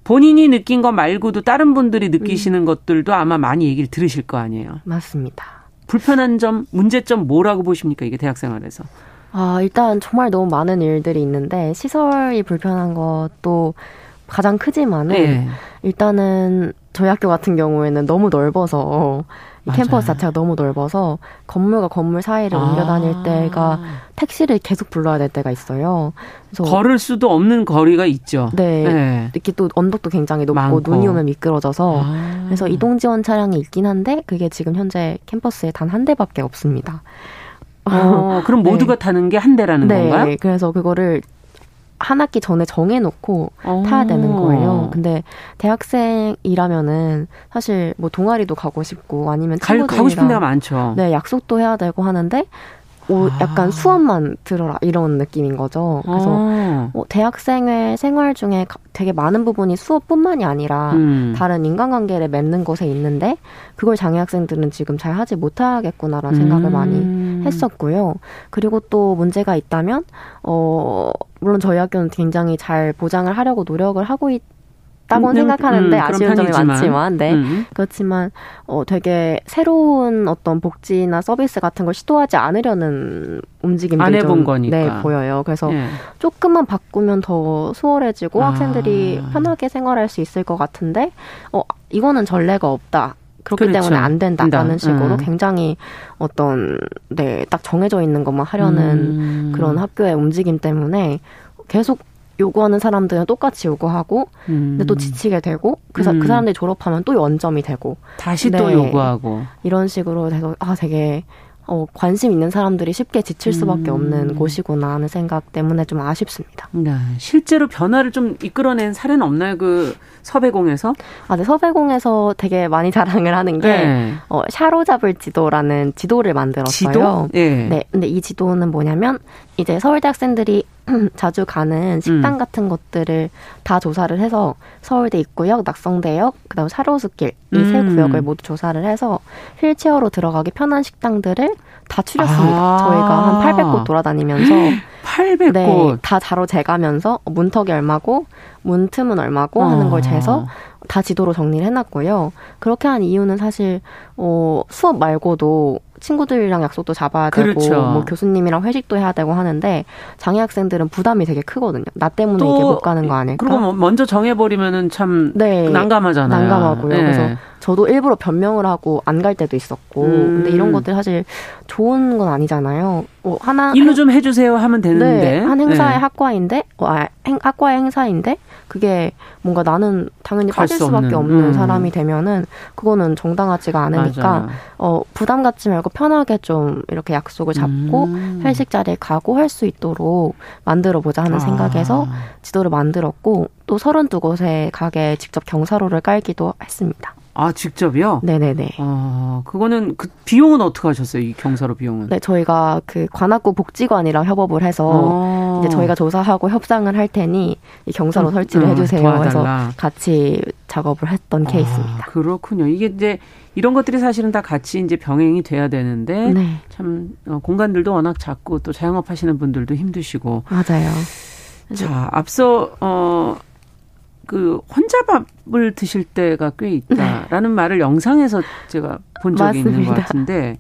본인이 느낀 것 말고도 다른 분들이 느끼시는 음. 것들도 아마 많이 얘기를 들으실 거 아니에요.
맞습니다.
불편한 점, 문제점 뭐라고 보십니까? 이게 대학 생활에서.
아, 일단 정말 너무 많은 일들이 있는데 시설이 불편한 것도 가장 크지만은 네. 일단은 저희 학교 같은 경우에는 너무 넓어서 캠퍼스 자체가 너무 넓어서 건물과 건물 사이를 아. 옮겨 다닐 때가 택시를 계속 불러야 될 때가 있어요.
그래서 걸을 수도 없는 거리가 있죠.
네. 네. 이렇게 또 언덕도 굉장히 높고 많고. 눈이 오면 미끄러져서 아. 그래서 이동 지원 차량이 있긴 한데 그게 지금 현재 캠퍼스에 단 한 대밖에 없습니다.
어, 그럼 모두가 네. 타는 게 한 대라는
네,
건가요?
네. 그래서 그거를 한 학기 전에 정해놓고 오. 타야 되는 거예요. 근데 대학생이라면은 사실 뭐 동아리도 가고 싶고 아니면 친구들이랑
가고 싶은 데가 많죠.
네, 약속도 해야 되고 하는데 오, 아. 약간 수업만 들어라 이런 느낌인 거죠. 그래서 아. 어, 대학생의 생활 중에 되게 많은 부분이 수업뿐만이 아니라 음. 다른 인간관계를 맺는 것에 있는데 그걸 장애 학생들은 지금 잘 하지 못하겠구나라는 생각을 음. 많이 했었고요. 그리고 또 문제가 있다면 어 물론 저희 학교는 굉장히 잘 보장을 하려고 노력을 하고 있, 있다고 음, 생각하는데 음, 아쉬운 점이 많지만, 네. 음. 그렇지만, 어, 되게 새로운 어떤 복지나 서비스 같은 걸 시도하지 않으려는 움직임들이 좀, 거니까. 네, 보여요. 그래서 네. 조금만 바꾸면 더 수월해지고 아. 학생들이 편하게 생활할 수 있을 것 같은데, 어, 이거는 전례가 없다. 그렇기 그렇죠. 때문에 안 된다라는 식으로 음. 굉장히 어떤 네 딱 정해져 있는 것만 하려는 음. 그런 학교의 움직임 때문에 계속 요구하는 사람들은 똑같이 요구하고 음. 근데 또 지치게 되고 그, 음. 그 사람들이 졸업하면 또 원점이 되고
다시 네. 또 요구하고
이런 식으로 돼서 아 되게 어, 관심 있는 사람들이 쉽게 지칠 수밖에 음. 없는 곳이구나 하는 생각 때문에 좀 아쉽습니다.
네. 실제로 변화를 좀 이끌어낸 사례는 없나요? 그 섭외공에서?
아, 네. 섭외공에서 되게 많이 자랑을 하는 게, 네. 어, 샤로 잡을 지도라는 지도를 만들었어요. 지도? 네. 네. 근데 이 지도는 뭐냐면, 이제 서울대 학생들이 자주 가는 식당 음. 같은 것들을 다 조사를 해서 서울대 입구역, 낙성대역, 그다음 사로수길 이세 음. 구역을 모두 조사를 해서 휠체어로 들어가기 편한 식당들을 다 추렸습니다. 아. 저희가 한 800곳 돌아다니면서
800곳 네,
다 자로 재가면서 문턱이 얼마고 문틈은 얼마고 아. 하는 걸 재서 다 지도로 정리를 해놨고요. 그렇게 한 이유는 사실 어, 수업 말고도 친구들이랑 약속도 잡아야 되고 그렇죠. 뭐 교수님이랑 회식도 해야 되고 하는데 장애 학생들은 부담이 되게 크거든요. 나 때문에 이게 못 가는 거 아닐까?
그리고 뭐 먼저 정해버리면은 참 네, 난감하잖아요.
난감하고요. 네. 그래서 저도 일부러 변명을 하고 안 갈 때도 있었고 음. 근데 이런 것들 사실 좋은 건 아니잖아요. 뭐 하나
일로 좀 해주세요 하면 되는데
네, 한 행사의 네. 학과인데 어, 아, 행, 학과의 행사인데 그게 뭔가 나는 당연히 빠질 수 수밖에 없는, 없는 음. 사람이 되면은 그거는 정당하지가 않으니까 맞아요. 어 부담 갖지 말고 편하게 좀 이렇게 약속을 잡고 음. 회식 자리에 가고 할 수 있도록 만들어 보자 하는 아. 생각에서 지도를 만들었고 또 32곳의 가게에 직접 경사로를 깔기도 했습니다.
아, 직접이요?
네네네.
아, 그거는 그 비용은 어떻게 하셨어요? 이 경사로 비용은?
네, 저희가 그 관악구 복지관이랑 협업을 해서 아. 이제 저희가 조사하고 협상을 할 테니 이 경사로 음, 설치를 음, 해주세요. 도와달라. 해서 같이 작업을 했던 아, 케이스입니다.
그렇군요. 이게 이제 이런 것들이 사실은 다 같이 이제 병행이 돼야 되는데 네. 참 어, 공간들도 워낙 작고 또 자영업 하시는 분들도 힘드시고
맞아요.
자, 앞서 어 그 혼자 밥을 드실 때가 꽤 있다라는 네. 말을 영상에서 제가 본 적이 맞습니다. 있는 것 같은데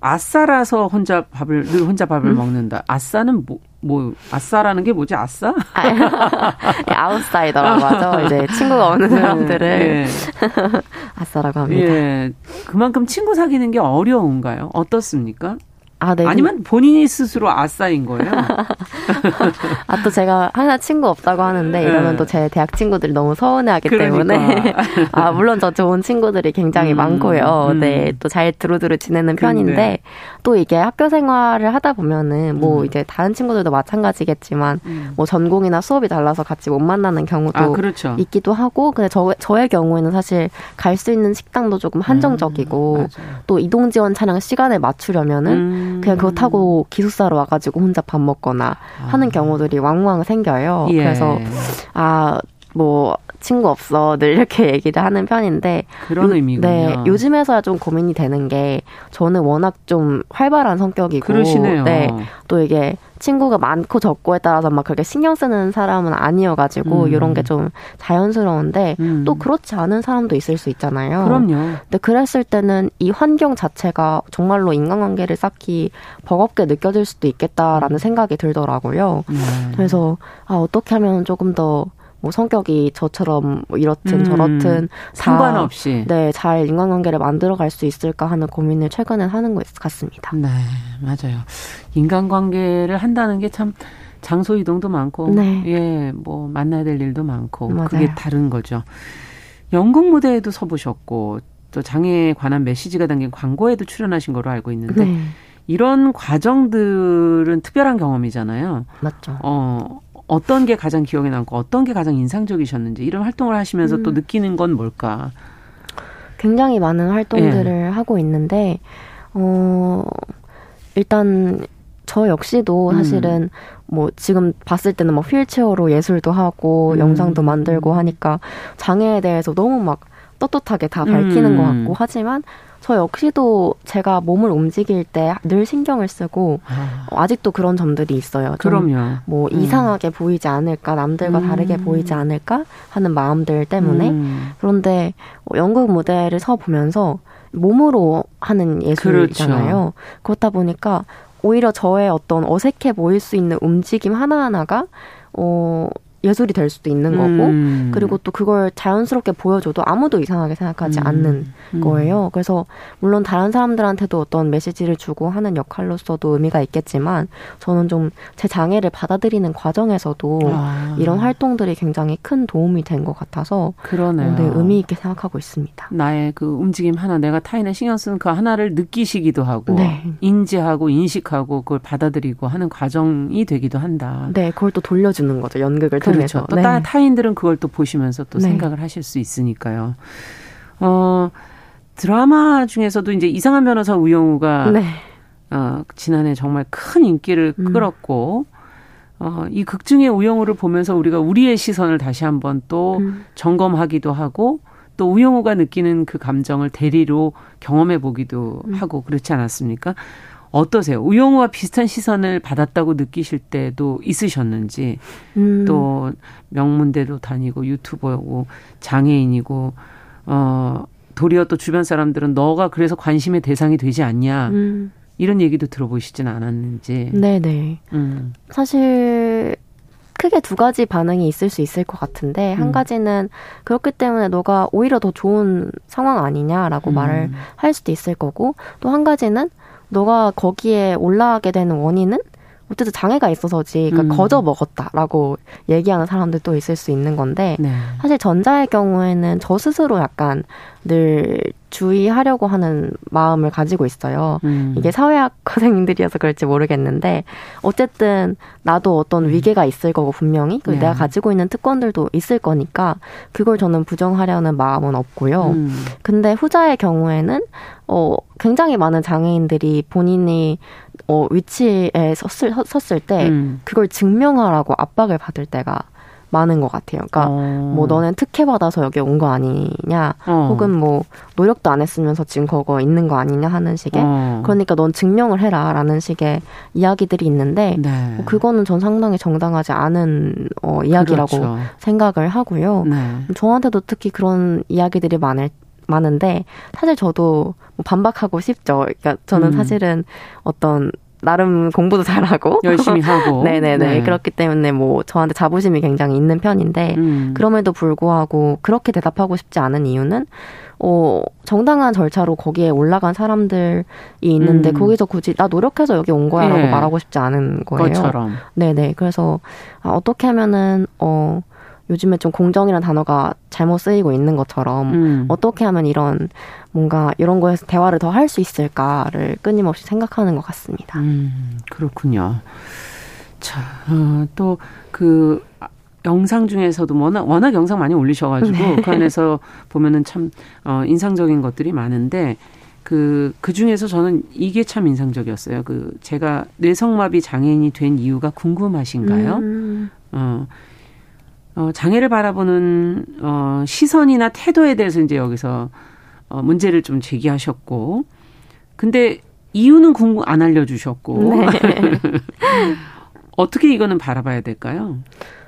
아싸라서 혼자 밥을 늘 혼자 밥을 음. 먹는다. 아싸는 뭐, 뭐 아싸라는 게 뭐지? 아싸?
아, 아웃사이더라고 하죠. 이제 친구가 없는 네, 사람들을 네. 아싸라고 합니다. 예.
그만큼 친구 사귀는 게 어려운가요? 어떻습니까?
아, 네.
아니면 본인이 스스로 아싸인 거예요?
아, 또 제가 하나 친구 없다고 하는데 이러면 네. 또제 대학 친구들이 너무 서운해하기 그러니까. 때문에 아, 물론 저 좋은 친구들이 굉장히 음, 많고요. 음. 네, 또 잘 두루두루 지내는 편인데 근데. 또 이게 학교 생활을 하다 보면은 뭐 음. 이제 다른 친구들도 마찬가지겠지만 음. 뭐 전공이나 수업이 달라서 같이 못 만나는 경우도 아, 그렇죠. 있기도 하고 근데 저 저의 경우에는 사실 갈 수 있는 식당도 조금 한정적이고 음, 또 이동 지원 차량 시간을 맞추려면은 음. 그냥 그거 타고 기숙사로 와가지고 혼자 밥 먹거나 하는 아. 경우들이 왕왕 생겨요. 예. 그래서 아 뭐 친구 없어 늘 이렇게 얘기를 하는 편인데
그런 의미군요. 네,
요즘에서야 좀 고민이 되는 게 저는 워낙 좀 활발한 성격이고
그러시네요.
네, 또 이게 친구가 많고 적고에 따라서 막 그렇게 신경 쓰는 사람은 아니어가지고 음. 이런 게 좀 자연스러운데 음. 또 그렇지 않은 사람도 있을 수 있잖아요.
그럼요.
근데 그랬을 때는 이 환경 자체가 정말로 인간관계를 쌓기 버겁게 느껴질 수도 있겠다라는 음. 생각이 들더라고요. 네. 그래서 아 어떻게 하면 조금 더 뭐 성격이 저처럼 뭐 이렇든 음, 저렇든
상관없이
네, 잘 인간관계를 만들어 갈 수 있을까 하는 고민을 최근에 하는 것 같습니다.
네, 맞아요. 인간관계를 한다는 게 참 장소 이동도 많고 네. 예, 뭐 만나야 될 일도 많고 맞아요. 그게 다른 거죠. 연극 무대에도 서보셨고 또 장애에 관한 메시지가 담긴 광고에도 출연하신 거로 알고 있는데 네. 이런 과정들은 특별한 경험이잖아요.
맞죠.
어, 어떤 게 가장 기억에 남고 어떤 게 가장 인상적이셨는지 이런 활동을 하시면서 음. 또 느끼는 건 뭘까?
굉장히 많은 활동들을 예. 하고 있는데 어 일단 저 역시도 음. 사실은 음. 뭐 지금 봤을 때는 뭐 휠체어로 예술도 하고 음. 영상도 만들고 하니까 장애에 대해서 너무 막 떳떳하게 다 밝히는 음. 것 같고 하지만 저 역시도 제가 몸을 움직일 때 늘 신경을 쓰고 아. 아직도 그런 점들이 있어요.
그럼요.
뭐 음. 이상하게 보이지 않을까, 남들과 음. 다르게 보이지 않을까 하는 마음들 때문에 음. 그런데 연극 무대를 서 보면서 몸으로 하는 예술이잖아요. 그렇죠. 그렇다 보니까 오히려 저의 어떤 어색해 보일 수 있는 움직임 하나하나가 어 예술이 될 수도 있는 거고 음. 그리고 또 그걸 자연스럽게 보여줘도 아무도 이상하게 생각하지 음. 않는 음. 거예요. 그래서 물론 다른 사람들한테도 어떤 메시지를 주고 하는 역할로서도 의미가 있겠지만 저는 좀 제 장애를 받아들이는 과정에서도 아. 이런 활동들이 굉장히 큰 도움이 된 것 같아서
그러네요.
네, 의미 있게 생각하고 있습니다.
나의 그 움직임 하나 내가 타인의 신경 쓰는 그 하나를 느끼시기도 하고 네. 인지하고 인식하고 그걸 받아들이고 하는 과정이 되기도 한다.
네, 그걸 또 돌려주는 거죠. 연극을
그렇죠. 또 네. 타인들은 그걸 또 보시면서 또 네. 생각을 하실 수 있으니까요. 어, 드라마 중에서도 이제 이상한 변호사 우영우가 네. 어, 지난해 정말 큰 인기를 음. 끌었고 어, 이 극중의 우영우를 보면서 우리가 우리의 시선을 다시 한번 또 음. 점검하기도 하고 또 우영우가 느끼는 그 감정을 대리로 경험해 보기도 음. 하고 그렇지 않았습니까? 어떠세요? 우영우와 비슷한 시선을 받았다고 느끼실 때도 있으셨는지 음. 또 명문대도 다니고 유튜버고 장애인이고 어 도리어 또 주변 사람들은 너가 그래서 관심의 대상이 되지 않냐 음. 이런 얘기도 들어보시진 않았는지.
네네. 음. 사실 크게 두 가지 반응이 있을 수 있을 것 같은데 한 음. 가지는 그렇기 때문에 너가 오히려 더 좋은 상황 아니냐라고 음. 말을 할 수도 있을 거고 또 한 가지는 너가 거기에 올라가게 되는 원인은 어쨌든 장애가 있어서지, 그러니까 음. 거저 먹었다라고 얘기하는 사람들도 있을 수 있는 건데, 네. 사실 전자의 경우에는 저 스스로 약간 늘 주의하려고 하는 마음을 가지고 있어요. 음. 이게 사회학 선생님들이어서 그럴지 모르겠는데 어쨌든 나도 어떤 음. 위계가 있을 거고 분명히 그 네. 내가 가지고 있는 특권들도 있을 거니까 그걸 저는 부정하려는 마음은 없고요. 음. 근데 후자의 경우에는 어 굉장히 많은 장애인들이 본인이 어 위치에 섰을 섰을 때 음. 그걸 증명하라고 압박을 받을 때가 많은 것 같아요. 그러니까 어. 뭐 너는 특혜 받아서 여기 온 거 아니냐, 어. 혹은 뭐 노력도 안 했으면서 지금 거거 있는 거 아니냐 하는 식의 어. 그러니까 넌 증명을 해라라는 식의 이야기들이 있는데 네. 뭐 그거는 전 상당히 정당하지 않은 어, 이야기라고 그렇죠. 생각을 하고요. 네. 저한테도 특히 그런 이야기들이 많을 많은데 사실 저도 뭐 반박하고 싶죠. 그러니까 저는 음. 사실은 어떤 나름 공부도 잘하고
열심히 하고
네네네 네. 그렇기 때문에 뭐 저한테 자부심이 굉장히 있는 편인데 음. 그럼에도 불구하고 그렇게 대답하고 싶지 않은 이유는 어 정당한 절차로 거기에 올라간 사람들이 있는데 음. 거기서 굳이 나 노력해서 여기 온 거야라고 네. 말하고 싶지 않은 거예요.
것처럼.
네네 그래서 아, 어떻게 하면은 어 요즘에 좀 공정이라는 단어가 잘못 쓰이고 있는 것처럼 음. 어떻게 하면 이런 뭔가 이런 거에서 대화를 더 할 수 있을까를 끊임없이 생각하는 것 같습니다.
음, 그렇군요. 자, 어, 또그 영상 중에서도 워낙, 워낙 영상 많이 올리셔가지고 네. 그 안에서 보면은 참 어, 인상적인 것들이 많은데 그, 그 중에서 저는 이게 참 인상적이었어요. 그, 제가 뇌성마비 장애인이 된 이유가 궁금하신가요? 음. 어, 어, 장애를 바라보는, 어, 시선이나 태도에 대해서 이제 여기서, 어, 문제를 좀 제기하셨고, 근데 이유는 궁금, 안 알려주셨고, 네. 어떻게 이거는 바라봐야 될까요?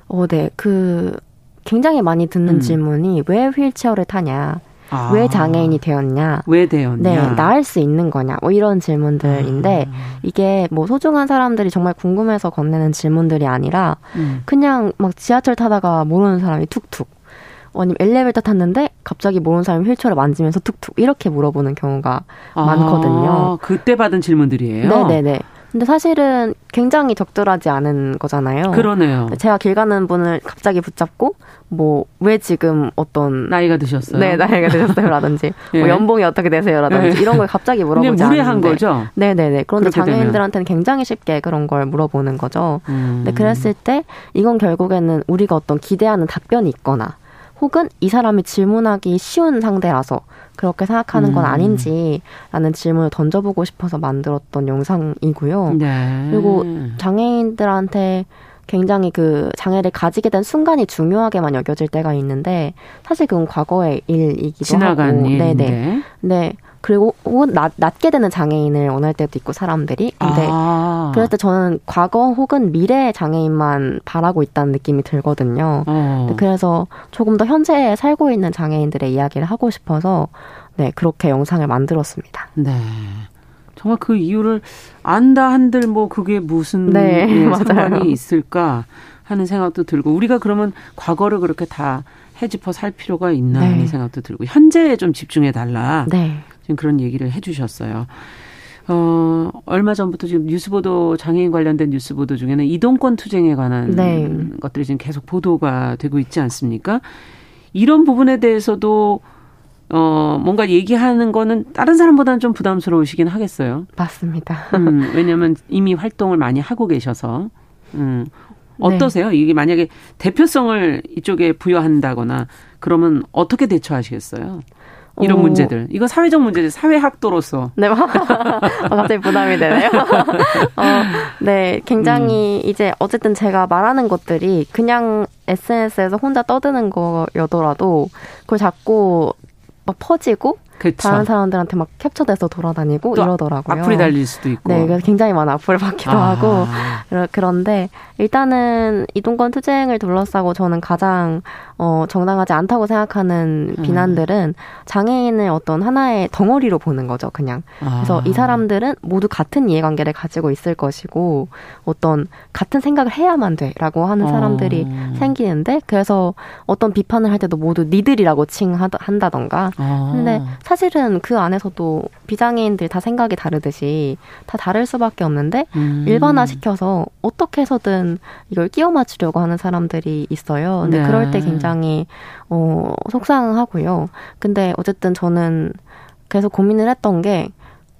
어, 네. 그, 굉장히 많이 듣는 음. 질문이 왜 휠체어를 타냐? 아. 왜 장애인이 되었냐?
왜 되었냐?
네, 나을 수 있는 거냐? 뭐 이런 질문들인데 아. 이게 뭐 소중한 사람들이 정말 궁금해서 건네는 질문들이 아니라 음. 그냥 막 지하철 타다가 모르는 사람이 툭툭 아니면 엘리베이터 탔는데 갑자기 모르는 사람이 휠체어를 만지면서 툭툭 이렇게 물어보는 경우가 아. 많거든요.
그때 받은 질문들이에요?
네네네. 근데 사실은 굉장히 적절하지 않은 거잖아요.
그러네요.
제가 길 가는 분을 갑자기 붙잡고 뭐 왜 지금 어떤
나이가 드셨어요?
네, 나이가 드셨어요라든지 예. 뭐 연봉이 어떻게 되세요라든지 예. 이런 걸 갑자기 물어보지
무례한 거죠.
네, 네, 네. 그런데 장애인들한테는 굉장히 쉽게 그런 걸 물어보는 거죠. 음. 근데 그랬을 때 이건 결국에는 우리가 어떤 기대하는 답변이 있거나 혹은 이 사람이 질문하기 쉬운 상대라서 그렇게 생각하는 건 음. 아닌지라는 질문을 던져보고 싶어서 만들었던 영상이고요. 네. 그리고 장애인들한테 굉장히 그 장애를 가지게 된 순간이 중요하게만 여겨질 때가 있는데 사실 그건 과거의 일이기도
지나간
하고,
일인데.
네네. 네. 그리고 혹은 낮, 낮게 되는 장애인을 원할 때도 있고 사람들이 근데 아. 그럴 때 저는 과거 혹은 미래 장애인만 바라고 있다는 느낌이 들거든요. 어. 그래서 조금 더 현재에 살고 있는 장애인들의 이야기를 하고 싶어서 네 그렇게 영상을 만들었습니다.
네. 정말 그 이유를 안다 한들 뭐 그게 무슨 네, 예, 상관이 있을까 하는 생각도 들고 우리가 그러면 과거를 그렇게 다 해짚어 살 필요가 있나 네. 하는 생각도 들고 현재에 좀 집중해 달라. 네. 지금 그런 얘기를 해주셨어요. 어, 얼마 전부터 지금 뉴스 보도, 장애인 관련된 뉴스 보도 중에는 이동권 투쟁에 관한 네. 것들이 지금 계속 보도가 되고 있지 않습니까? 이런 부분에 대해서도 어, 뭔가 얘기하는 거는 다른 사람보다는 좀 부담스러우시긴 하겠어요.
맞습니다.
음, 왜냐면 이미 활동을 많이 하고 계셔서. 음, 어떠세요? 네. 이게 만약에 대표성을 이쪽에 부여한다거나 그러면 어떻게 대처하시겠어요? 이런 오. 문제들. 이거 사회적 문제들, 사회학도로서.
네, 어, 갑자기 부담이 되네요. 어, 네, 굉장히 음. 이제 어쨌든 제가 말하는 것들이 그냥 SNS에서 혼자 떠드는 거여더라도 그걸 자꾸 막 퍼지고 그쵸. 다른 사람들한테 막 캡처돼서 돌아다니고 이러더라고요.
악플이 달릴 수도 있고.
네, 그래서 굉장히 많은 악플을 받기도 아. 하고 그런데 일단은 이동권 투쟁을 둘러싸고 저는 가장 어, 정당하지 않다고 생각하는 음. 비난들은 장애인을 어떤 하나의 덩어리로 보는 거죠, 그냥. 그래서 아. 이 사람들은 모두 같은 이해관계를 가지고 있을 것이고 어떤 같은 생각을 해야만 돼라고 하는 사람들이 어. 생기는데 그래서 어떤 비판을 할 때도 모두 니들이라고 칭한다던가. 아. 근데 사실은 그 안에서도 비장애인들 다 생각이 다르듯이 다 다를 수밖에 없는데 음. 일반화시켜서 어떻게 해서든 이걸 끼워 맞추려고 하는 사람들이 있어요. 근데 네. 그럴 때 굉장히 어 속상하고요. 근데 어쨌든 저는 계속 고민을 했던 게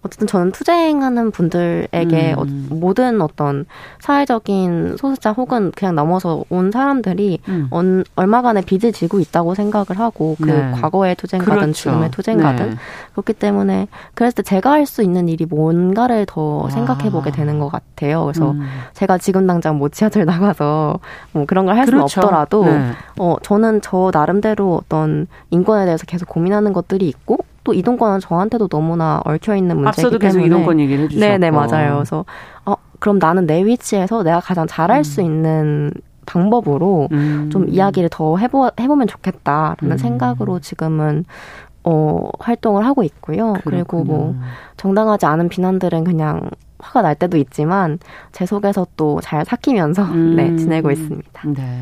어쨌든 저는 투쟁하는 분들에게 음. 어, 모든 어떤 사회적인 소수자 혹은 그냥 넘어서 온 사람들이 음. 언, 얼마간의 빚을 지고 있다고 생각을 하고 그 네. 과거의 투쟁 가든 그렇죠. 지금의 투쟁가든 네. 그렇기 때문에 그랬을 때 제가 할 수 있는 일이 뭔가를 더 아. 생각해 보게 되는 것 같아요. 그래서 음. 제가 지금 당장 뭐 지하철 나가서 뭐 그런 걸할 수는 그렇죠. 없더라도 네. 어 저는 저 나름대로 어떤 인권에 대해서 계속 고민하는 것들이 있고 또 이동권은 저한테도 너무나 얽혀 있는 문제이기
앞서도 계속 때문에 이동권 얘기를 해주셨고.
네네 맞아요. 그래서 어 그럼 나는 내 위치에서 내가 가장 잘할 음. 수 있는 방법으로 음. 좀 이야기를 더 해보 해보면 좋겠다라는 음. 생각으로 지금은 어 활동을 하고 있고요. 그렇군요. 그리고 뭐 정당하지 않은 비난들은 그냥 화가 날 때도 있지만 제 속에서 또 잘 삭히면서 네 지내고 있습니다.
네.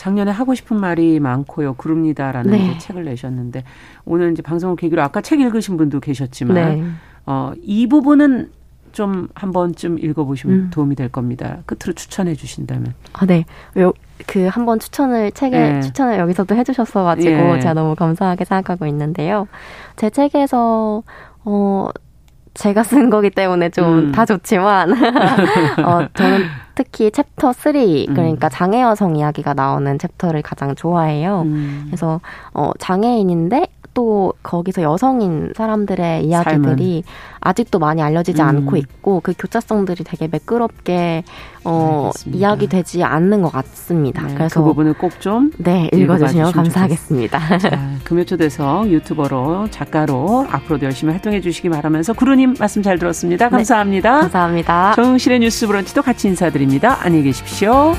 작년에 하고 싶은 말이 많고요. 그럽니다라는 네. 책을 내셨는데 오늘 이제 방송을 계기로 아까 책 읽으신 분도 계셨지만 네. 어, 이 부분은 좀 한 번쯤 읽어보시면 음. 도움이 될 겁니다. 끝으로 추천해 주신다면.
아, 네. 그 한번 추천을 책에 네. 추천을 여기서도 해주셨어가지고 예. 제가 너무 감사하게 생각하고 있는데요. 제 책에서 어 제가 쓴 거기 때문에 좀 다 음. 좋지만 어 저는 특히 챕터 3 그러니까 음. 장애 여성 이야기가 나오는 chapter를 가장 좋아해요. 음. 그래서 어 장애인인데 또 거기서 여성인 사람들의 이야기들이 삶은. 아직도 많이 알려지지 음. 않고 있고 그 교차성들이 되게 매끄럽게 어, 이야기되지 않는 것 같습니다.
네, 그래서 그 부분을 꼭 좀
네, 읽어주시면 감사하겠습니다.
자, 금요초대서 유튜버로 작가로 앞으로도 열심히 활동해 주시기 바라면서 구루님 말씀 잘 들었습니다. 감사합니다.
네, 감사합니다.
정실의 뉴스 브런치도 같이 인사드립니다. 안녕히 계십시오.